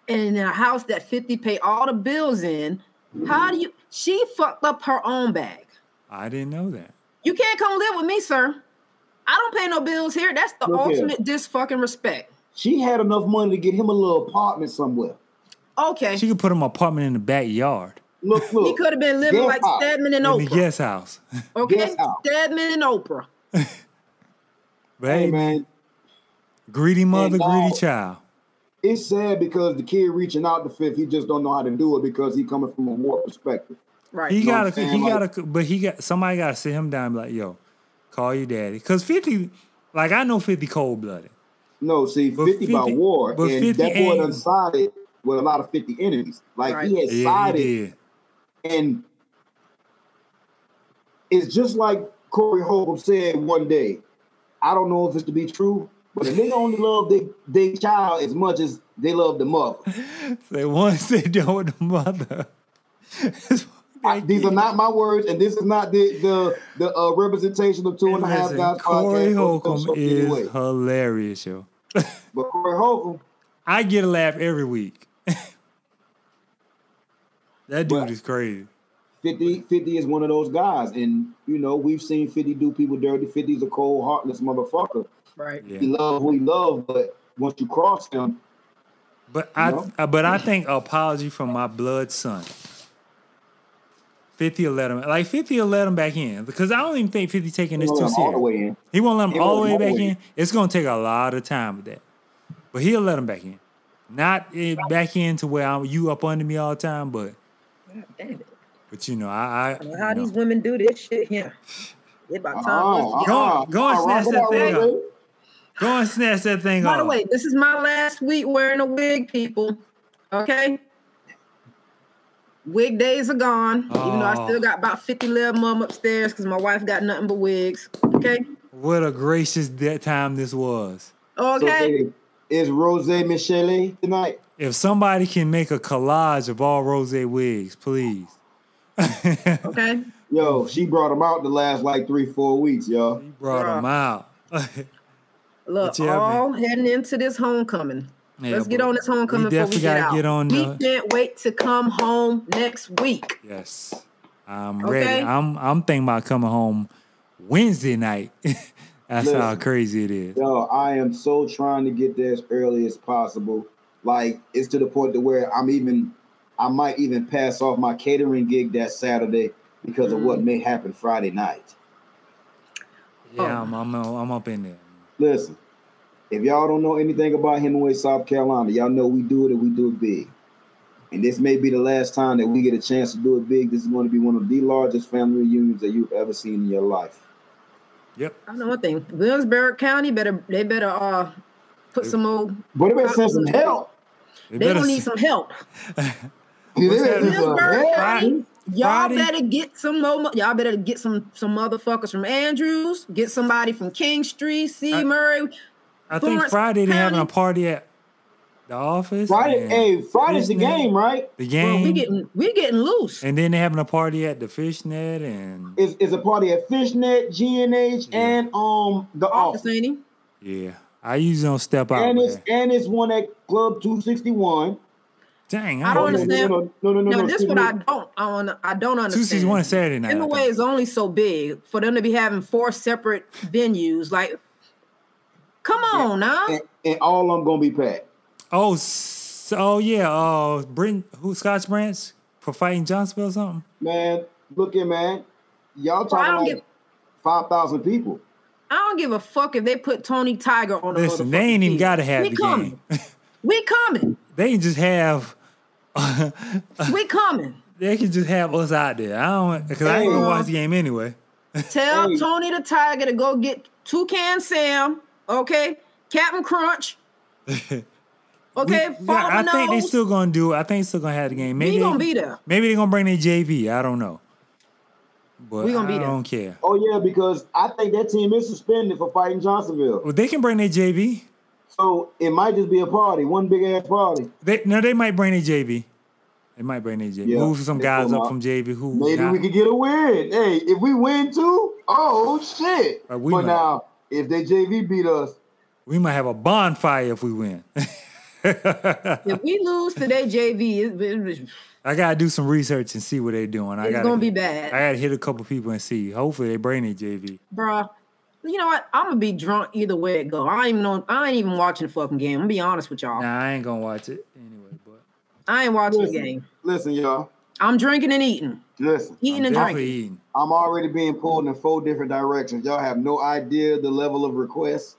and in a house that 50 paid all the bills in. How do you she fucked up her own bag? I didn't know that. You can't come live with me, sir. I don't pay no bills here. That's the Look ultimate dis fucking respect. She had enough money to get him a little apartment somewhere. Okay. She could put him apartment in the backyard. Look, look. he could have been living Guest like house. Stedman and In the Oprah. guest house. <laughs> Okay, Guest house. Stedman and Oprah. <laughs> But Hey hey, man, greedy mother, now- greedy child. it's sad because the kid reaching out to fifth, he just don't know how to do it because he coming from a war perspective. Right. He know gotta, he Like- gotta, but he got somebody gotta sit him down and be like, yo, call your daddy. Cause 50, like I know 50 cold blooded. No, see, But 50, by war, but and 50 that boy ain't- done sided with a lot of 50 enemies. Like he Right. had Yeah, he sided, did. and it's just like Corey Holcomb said one day. I don't know if it's to be true, but a nigga only love their they child as much as they love the mother. <laughs> Say one sit down with the mother. <laughs> I- these are not my words, and this is not the the the uh, representation of two and a half Listen, guys Corey. Holcomb is anyway, hilarious, yo. but Corey Holcomb, I get a laugh every week. <laughs> that dude But- is crazy. 50, 50 is one of those guys, and you know we've seen 50 do people dirty. 50 is a cold, heartless motherfucker. right. Yeah. He love who he love, but once you cross him, But I, know? uh, but I think apology from my blood son. Fifty will let him like fifty will let him back in because I don't even think fifty taking this too let all the serious. way in. He won't let him He all the way back way in. It's gonna take a lot of time with that, but he'll let him back in. Not back in to where I'm, you up under me all the time, but damn it. but you know I, I I don't know how know. these women do this shit here. It's about oh, time. For us to oh, get Go oh, on. on, go on, uh-uh, snatch that thing Ray up. Go and snatch that thing By the way, this is my last week wearing a wig, people. Okay. Wig days are gone. Even though I Oh. still got about 50 left mum upstairs because my wife got nothing but wigs. Okay. What a gracious that time this was. Okay. say, is Rose Michele tonight? If somebody can make a collage of all rose wigs, please. <laughs> Okay. Yo, she brought them out the last like three, four weeks, y'all. He brought them out. <laughs> Look, But yeah, all heading into this homecoming. Yeah, Let's get on this homecoming we before we definitely get gotta out. get on we the- can't wait to come home next week. yes, I'm Okay. ready. I'm I'm thinking about coming home Wednesday night. <laughs> That's how crazy it is. Yo, I am so trying to get there as early as possible. Like it's to the point to where I'm even, I might even pass off my catering gig that Saturday because of Mm. what may happen Friday night. Yeah, Oh. I'm, I'm I'm up in there. Listen, if y'all don't know anything about Hemingway, South Carolina, y'all know we do it and we do it big. And this may be the last time that we get a chance to do it big. This is going to be one of the largest family reunions that you've ever seen in your life. Yep. I know one thing. Williamsburg County better they better uh put some more But it better send some help. They they better gonna need some help. They better send some Williamsburg. County, y'all Friday. better get some more. Y'all better get some some motherfuckers from Andrews. Get somebody from King Street, C. I- Murray. I think Friday they're having a party at the office. Friday, hey, Friday's the game, right? The Bro, game. we getting we getting loose. and then they're having a party at the fishnet and It's, it's a party at Fishnet, GNH, Yeah. and um the Office, office. ain't he? yeah. I usually don't step out. And it's man. and it's one at Club 261. Dang, I don't Oh, no, understand. No, no, no, no, no. No, this excuse what me. I don't I don't I don't understand. seasons one Saturday night. I Hemingway think. is only so big for them to be having four separate venues. Like, come on now. and, and all of them gonna be packed. Oh, so, oh yeah. Uh, oh, Britain, who Scotch Branch for fighting Johnsonville or something? Man, look here, man. Y'all talking don't like five thousand people. I don't give a fuck if they put Tony Tiger on the Listen, they ain't even got to have we the coming. game. <laughs> We coming. they can just have. We <laughs> coming. They can just have us out there. I don't because I ain't gonna watch the game anyway. <laughs> Tell Hey. Tony the Tiger to go get Toucan Sam, okay? Captain Crunch. <laughs> Okay, We- follow I think they nose. still gonna do it. I think they still gonna have the game. Maybe we they- gonna be there. Maybe they're gonna bring their JV. I don't know. But We gonna be I there. don't care. Oh yeah, because I think that team is suspended for fighting Johnsonville. Well, they can bring their JV. So it might just be a party, one big ass party. They no, they might bring their JV. They They might bring in JV. Yeah, Move some guys up out. from JV who Maybe not- we could get a win. Hey, if we win too, oh shit. Uh, we but might. now, if they JV beat us, we might have a bonfire if we win. <laughs> If we lose today, JV, it, it, I gotta do some research and see what they're doing. I gotta, gonna be bad. I gotta hit a couple people and see. Hopefully they bring in JV. bruh. You know what? I'm gonna be drunk either way it go. I ain't even know. I ain't even watching the fucking game. I'm gonna be honest with y'all. Nah, I ain't gonna watch it anyway. But I ain't watching the game. listen, y'all. I'm drinking and eating, Listen, eating I'm and definitely drinking. eating. I'm already being pulled in four different directions. Y'all have no idea the level of requests.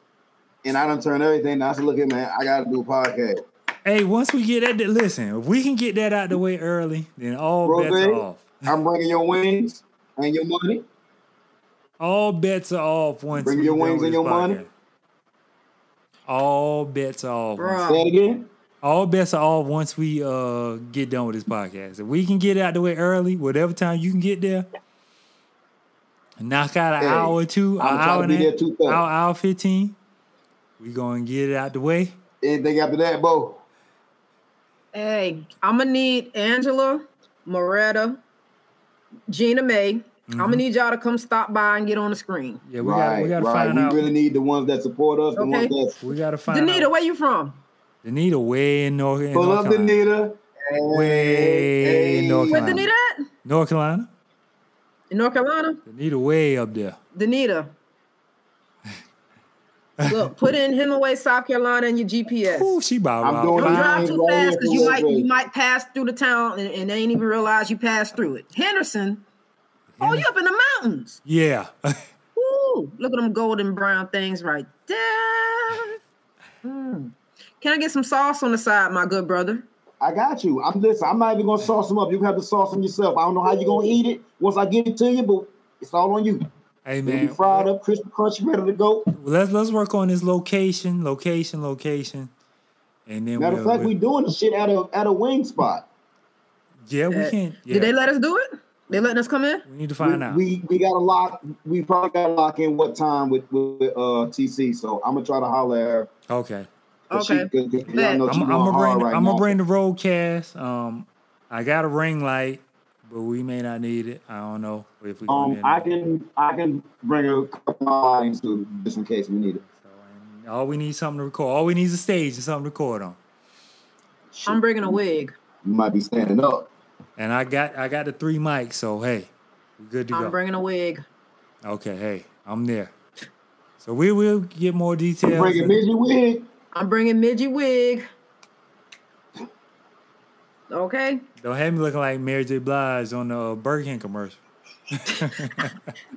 And I don't turn everything. Now I said, look at man, I gotta do a podcast. Hey, once we get that, listen, if we can get that out the way early, then all bets Rose, are off. <laughs> I'm bringing your wings and your money. All bets are off once Bring we your wings and this your money. All bets are off. once- Say it again. All bets are off once we uh get done with this podcast. If we can get out the way early, whatever time you can get there, knock out an Hey, hour or two, an hour and a there half, hour, hour fifteen. We gonna get it out the way. Anything after that, Bo? Hey, I'm gonna need Angela, Moretta, Gina May. I'm gonna need y'all to come stop by and get on the screen. Yeah, we right, gotta we gotta right. find we out. really need the ones that support us, the Okay. ones that's we gotta find Danita, out. where you from? Danita way in North, in pull North up Carolina. Danita. Way in North Where Carolina. Danita at? North Carolina. In North Carolina? Danita way up there. Danita. Look, <laughs> put in Hemingway, South Carolina in your GPS. Ooh, she about I'm about Don't drive too fast because you might you might pass through the town and, and they ain't even realize you passed through it. Henderson, oh, you up in the mountains. Yeah. Ooh, look at them golden brown things right there. <laughs> Mm. Can I get some sauce on the side, my good brother? I got you. I'm listen. I'm not even gonna sauce them up. You can have to sauce them yourself. I don't know how you're gonna eat it once I get it to you, but it's all on you. hey It'll be fried up, crispy, crunchy, ready to go. let's let's work on this location, location, location, and then Matter we'll, of fact, we'll- we doing the shit at a at a wing spot. yeah we Uh, can. Yeah, Did they let us do it? They letting us come in? we need to find we, out. We we got to lock. We probably got to lock in what time with with uh TC. So I'm gonna try to holler at her. okay. 'Cause Okay. She, cause, 'cause y'all Bet. know I'm, I'm going gonna bring right I'm now. gonna bring the roadcast. Um, I got a ring light, but we may not need it. I don't know if we. Um. I can I can bring a couple of lines to just in case we need it. So, and all we need something to record. All we need is a stage and something to record on. Shit, I'm bringing a wig. you might be standing up. And I got I got the three mics, so hey, we good to go. I'm bringing a wig. okay, hey, I'm there. So we will get more details. Bring a and- midget wig. I'm bringing Midgie wig. Okay. Don't have me looking like Mary J. Blige on the uh, Burger King commercial. <laughs>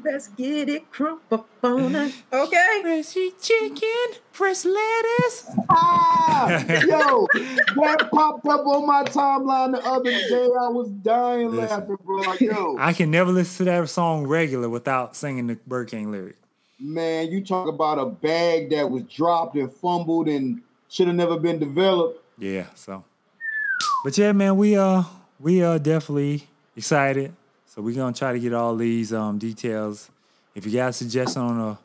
Let's get it crump up on it. Okay. Freshy chicken, fresh lettuce. Ah, yo, <laughs> that popped up on my timeline the other day. I was dying Listen. laughing, bro. Like, yo, I can never listen to that song regular without singing the Burger King lyric. Man, you talk about a bag that was dropped and fumbled and should have never been developed. Yeah, so. But yeah, man, we uh we are definitely excited. So we're gonna try to get all these um details. If you got a suggestion on a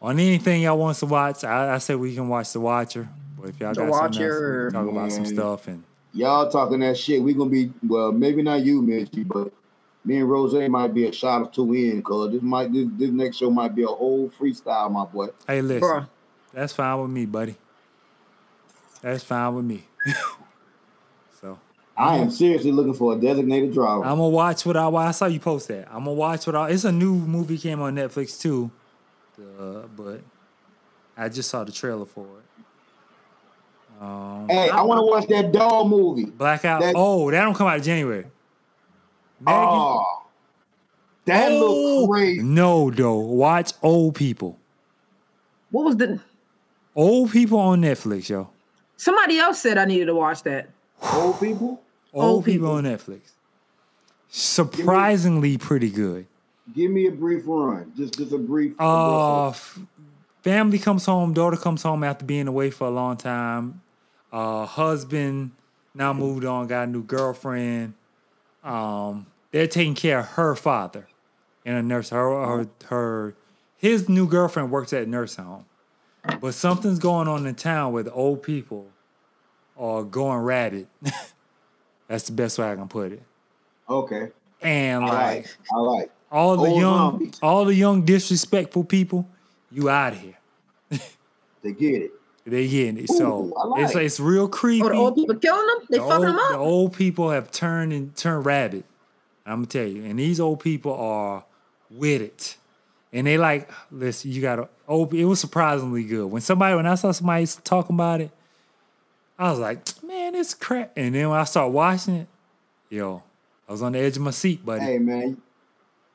on anything y'all want to watch, I, I say we can watch The Watcher. But if y'all The got something else, we Watcher. can talk about some stuff and Y'all talking that shit. We gonna be well, maybe not you, Mitchy, but me and Rose might be a shot or two in, cause this might this, this next show might be a whole freestyle, my boy. hey listen, Bruh. that's fine with me, buddy. That's fine with me. <laughs> so I am seriously looking for a designated driver. I'm gonna watch what I I saw you post that. I'm gonna watch what I. It's a new movie came on Netflix too, uh, but I just saw the trailer for it. Um, hey, I want to watch that dog movie. Blackout. that- oh, that don't come out in January. Maggie? Oh, that Oh, looks crazy. No, though. Watch Old People. What was the Old People on Netflix, yo. somebody else said I needed to watch that. Old people, Old, Old people. People. on Netflix. Surprisingly pretty good. give me a brief run. Just just a brief. Uh, f- family comes home, daughter comes home after being away for a long time. Uh, husband now moved on, got a new girlfriend. Um, they're taking care of her father in a nurse. Her, her, her, his new girlfriend works at a nursing home, but something's going on in town where the old people are going rabid. <laughs> That's the best way I can put it. Okay. And I like like. I like. all the Old young, zombies. all the young disrespectful people, you out of here. They get it. They getting it. So Ooh, I like it's it. it's real creepy. Oh, the old people killing them? They the fucking old, them the old people have turned and turned I'm gonna tell you, and these old people are with it, and they like listen. You gotta. Old, it was surprisingly good when somebody when I saw somebody talking about it. I was like, man, it's crap. And then when I started watching it, yo, I was on the edge of my seat, buddy. Hey man.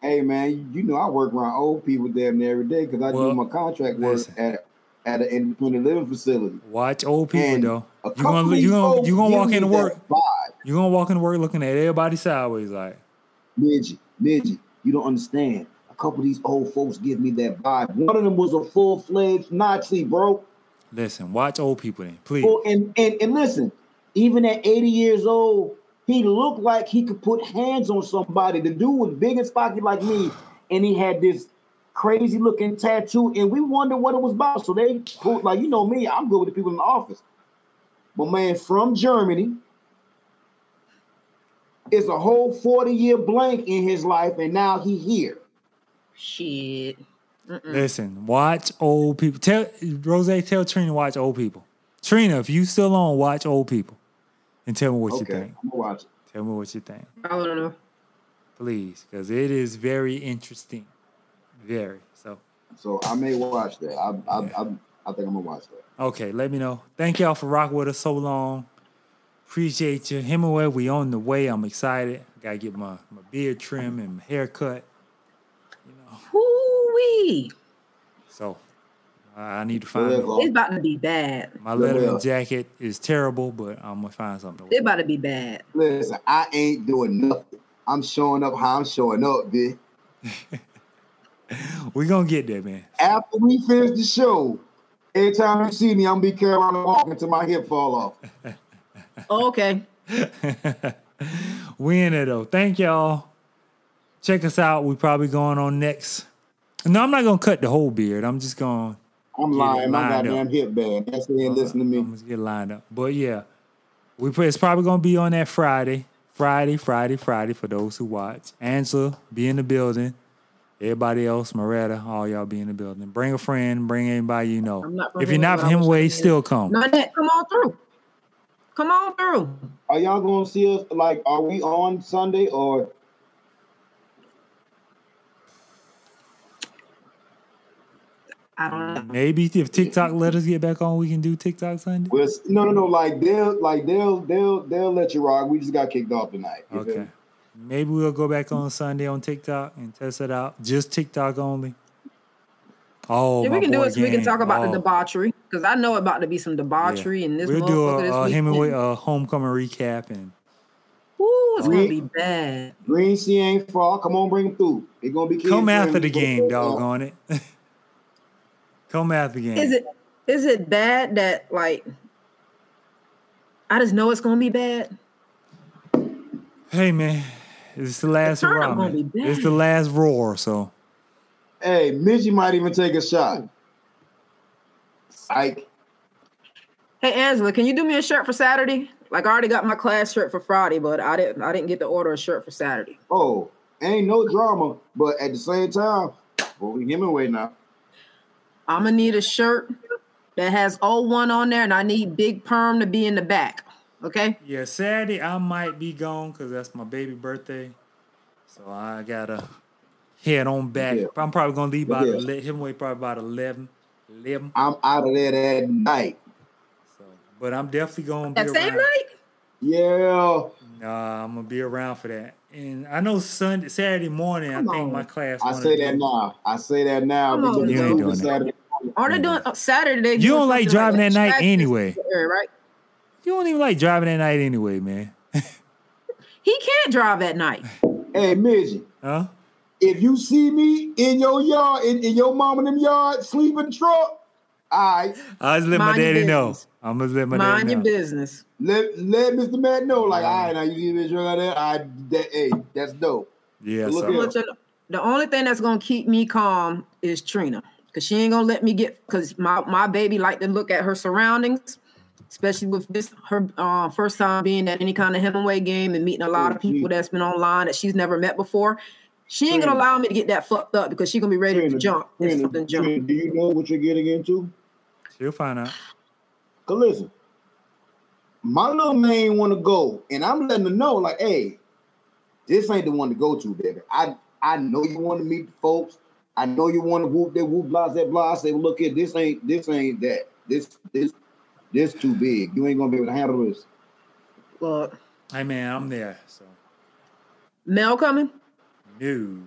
Hey man, you know I work around old people damn near every day because I Well, do my contract work listen. at at an independent living facility. Watch old people And though. You gonna you gonna you gonna walk into work. Vibe. You gonna walk into work looking at everybody sideways like. Midget, midget, you don't understand. A couple of these old folks give me that vibe. One of them was a full fledged Nazi, bro. Listen, watch old people then, please. Full- and, and and listen, even at 80 years old, he looked like he could put hands on somebody. The dude was big and stocky like me, and he had this crazy looking tattoo, and we wondered what it was about. So they put, like, you know me, I'm good with the people in the office. But man, from Germany, it's a whole 40 year blank in his life, and now he here. Shit. Mm-mm. Listen, watch old people. Tell Rose, tell Trina watch old people. Trina, if you still on, watch old people, and tell me what you think. I'm gonna watch it. Tell me what you think, I don't know. please, because it is very interesting, very. So, So I may watch that. I I, Yeah. I, I think I'm gonna watch that. okay, let me know. Thank y'all for rocking with us so long. Appreciate you, Hemingway. We on the way. I'm excited. Gotta get my my beard trim and my haircut. Whoo-wee. So, I I need to find. Yeah, a- It's about to be bad. my leather jacket is terrible, but I'm gonna find something. It's about to be bad. Listen, I ain't doing nothing. I'm showing up how I'm showing up, bitch. <laughs> We gonna get there, man. After we finish the show, every time you see me, I'm gonna be Carolina walking until my hip fall off. <laughs> Oh, okay. <laughs> we in it though. Thank y'all. Check us out. We probably going on next. No, I'm not gonna cut the whole beard. I'm just gonna I'm lying. My lined goddamn up. hip bad. That's the end. Listen to me. I'm gonna get lined up. But yeah, we put, it's probably gonna be on that Friday, Friday, Friday, Friday for those who watch. Angela be in the building. Everybody else, Moretta, all y'all be in the building. Bring a friend. Bring anybody you know. I'm not if you're not from Hemingway, I Hemingway, wish I could still come. Nanette, come on through. Come on through. Are y'all gonna see us? Like, are we on Sunday or? I don't know. Maybe if TikTok let us get back on, we can do TikTok Sunday. Well, no, no, no. Like they'll, like they'll, they'll, they'll let you rock. We just got kicked off tonight. Okay. me? Maybe we'll go back on Sunday on TikTok and test it out. Just TikTok only. Oh, Yeah, we can do it so we can talk about Oh, the debauchery because I know about to be some debauchery in this We'll do motherfucker a, this a. Hemingway uh, homecoming recap and Ooh, it's gonna be bad. Green Sea ain't far. Come on, bring them through. It's gonna be kids come after the game, dog. On it. <laughs> come after the game. Is it is it bad that like I just know it's gonna be bad? Hey man, it's the last turn hurrah, up gonna man. be It's the last roar, so Hey, Midgie might even take a shot. Ike, Hey Angela, can you do me a shirt for Saturday? Like I already got my class shirt for Friday, but I didn't I didn't get to order a shirt for Saturday. oh, ain't no drama, but at the same time, well, we Hemingway now. I'm gonna need a shirt that has 01 on there, and I need big perm to be in the back. Okay. yeah, Saturday I might be gone because that's my baby birthday. So I gotta head on back. Yeah. I'm probably gonna leave But by yeah. ele- Hemingway probably about 11. 11. I'm out of there that night. So, but I'm definitely gonna be That same around. night? Yeah, Nah, I'm gonna be around for that. And I know Sunday, Saturday morning, Come I think on. my class. I say that now. I say that now. Come on, because You ain't over doing that. Saturday. Are they doing uh, Saturday? You don't like something driving that night anyway. right? You don't even like driving that night anyway, man. <laughs> He can't drive at night. Hey, Midgie, Huh? If you see me in your yard, in, in your mom and them yard, sleeping the truck, I I just let my Mind your daddy know. I'm gonna let my Mind daddy your know. business. let let Mr. Matt know. Like, all right, now you see me like that. I that hey, that's dope. Yeah, Look so here. But you know, the only thing that's gonna keep me calm is Trina, cause she ain't gonna let me get. Cause my my baby like to look at her surroundings, especially with this her uh, first time being at any kind of Hemingway game and meeting a lot of people that's been online that she's never met before. She ain't gonna allow me to get that fucked up because she's gonna be ready to Trina, jump if something jump. Trina, do you know what you're getting into? She'll find out. Cause listen, my little man want to go, and I'm letting her know, like, hey, this ain't the one to go to, baby. I I know you want to meet the folks. I know you want to whoop that whoop blah blah blah. I say, well, look here, this ain't this ain't that. This this this too big. You ain't gonna be able to handle this. Look, Hey man, I'm there. So Mel coming? No.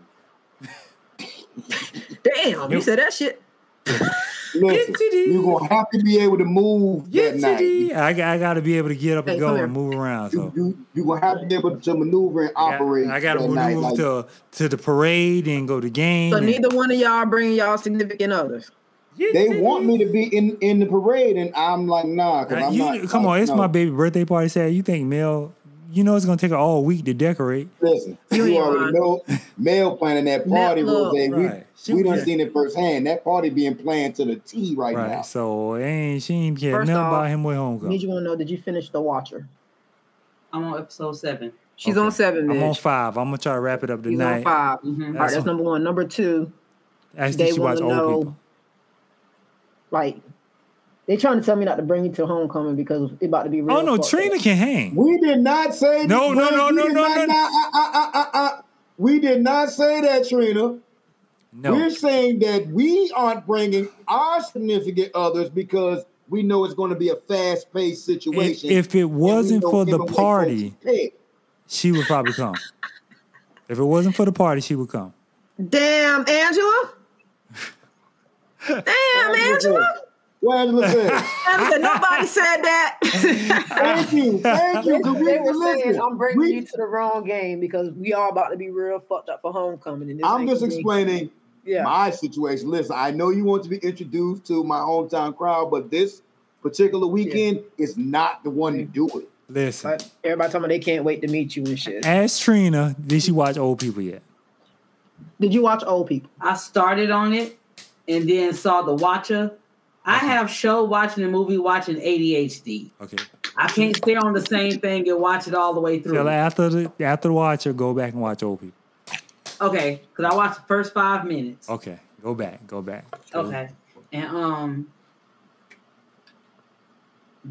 Damn, you said that shit. <laughs> Listen, you're gonna have to be able to move that night. I, got- I got to be able to get up and Hey, go come and move around. So you, you are gonna have to be able to maneuver and I got- operate. I got to that night, move like- to to the parade and go to game. So and- neither one of y'all bring y'all significant others. They want me to be in in the parade, and I'm like, nah. Cause Uh, I'm you- not, come like, on, it's no. my baby birthday party Saturday. You think Mel? You know it's gonna take her all week to decorate. Listen, You you, already know Mel planning that party, look, Rose. Right. She We we was- done seen it firsthand. That party being planned to the T right, Right. now. So ain't she ain't care First nothing off, about him with Need homecoming. you want to know? Did you finish the Watcher? I'm on episode seven. She's Okay. on seven, I'm on five. I'm gonna try to wrap it up She's tonight. on five. Mhm. All right, that's number one. Number two, Actually, they she want watch to old know, people. like, they trying to tell me not to bring you to homecoming because it about to be real. Oh no, Trina up. can hang. We did not say that. No, no, no, no, no, no. nah, uh, uh, uh. We did not say that, Trina. No. We're saying that we aren't bringing our significant others because we know it's going to be a fast-paced situation. if it wasn't for the party, she would probably come. If it wasn't for the party, she would come. Damn, Angela. <laughs> Damn, Angela. What Angela said. Angela, nobody said that. Thank you, thank you. 'cause we, they were saying I'm bringing we- you to the wrong game because we all about to be real fucked up for homecoming. And this I'm just explaining Yeah. my situation. Listen, I know you want to be introduced to my hometown crowd, but this particular weekend is not the one to do it. Listen, But everybody talking about they can't wait to meet you and shit. ask Trina, did she watch old people yet? Did you watch Old People? I started on it and then saw the Watcher. I have show watching and movie watching ADHD. Okay. I can't stay on the same thing and watch it all the way through. her after the after the watcher, go back and watch old people. Okay, because I watched the first five minutes. Okay. Go back. Go back. Okay. And um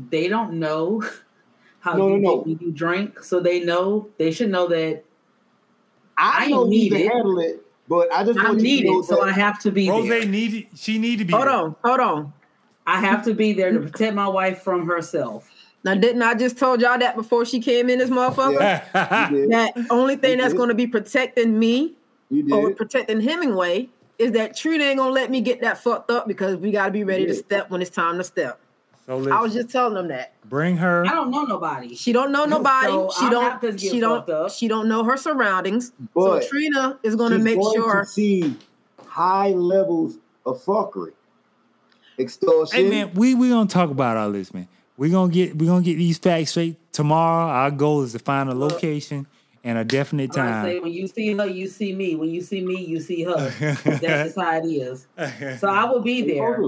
they don't know <laughs> how No, you no, no. you drink, so they know they should know that I, I know you need can it. handle it, but I just I'm want you to know needed, so I have to be Rose there. needed. She need to be. Hold there. on, hold on. I have to be there to protect my wife from herself. Now, didn't I just told y'all that before she came in, this motherfucker? you did. That only thing You that's going to be protecting me or protecting Hemingway is that Trina ain't gonna let me get that fucked up because we got to be ready to step when it's time to step. so I was just telling them that bring her. I don't know nobody. she don't know nobody. So she don't. not gonna get She don't. up. She don't know her surroundings. But so Trina is going to She's make sure. to see high levels of fuckery, extortion. Hey man, we we gonna talk about all this, man. We gonna get we gonna get these facts straight tomorrow. Our goal is to find a location and a definite I say time. when you see her, you see me. When you see me, you see her. <laughs> That's just how it is. So I will be there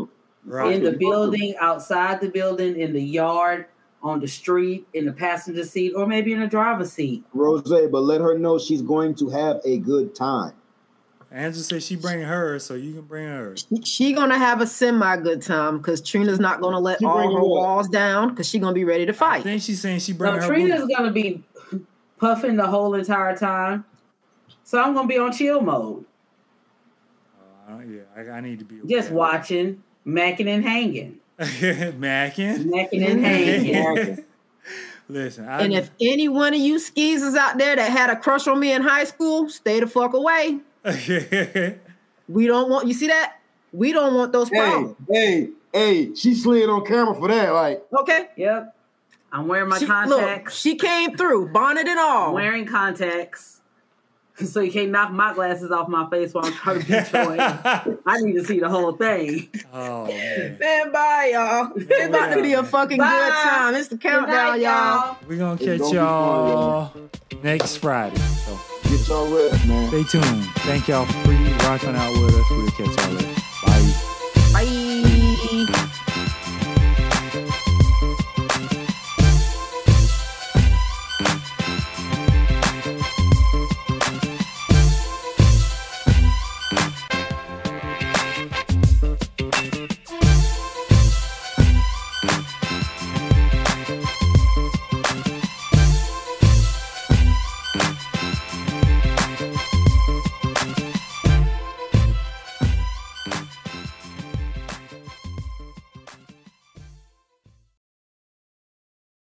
Right. in the building, outside the building, in the yard, on the street, in the passenger seat, or maybe in the driver's seat. Rose, but let her know she's going to have a good time. Angela said she bring hers, so you can bring hers. She gonna have a semi good time because Trina's not gonna let She all her what? walls down because she gonna be ready to fight. I fight. think she's saying she bring No, her. Trina's boo. gonna be puffing the whole entire time. So I'm gonna be on chill mode, Uh, yeah, I, I need to be just aware. watching, macking and hanging, <laughs> macking, macking and hanging. <laughs> Listen, I, And if any one of you skeezers out there that had a crush on me in high school, stay the fuck away. <laughs> We don't want you see that? We don't want those Hey, problems. hey, hey, she slid on camera for that. Like, Okay. Yep. I'm wearing my She, look, contacts. she came through, bonnet and all. I'm wearing contacts. So you can't knock my glasses off my face while I'm trying to be showing. <laughs> I need to see the whole thing. oh man, Man, bye, y'all. It's about to be a fucking good time. It's the countdown, night, y'all. we're gonna It's catch gonna y'all next Friday. So get your rest, man. stay tuned. Thank y'all for rocking out with us. We'll catch y'all later.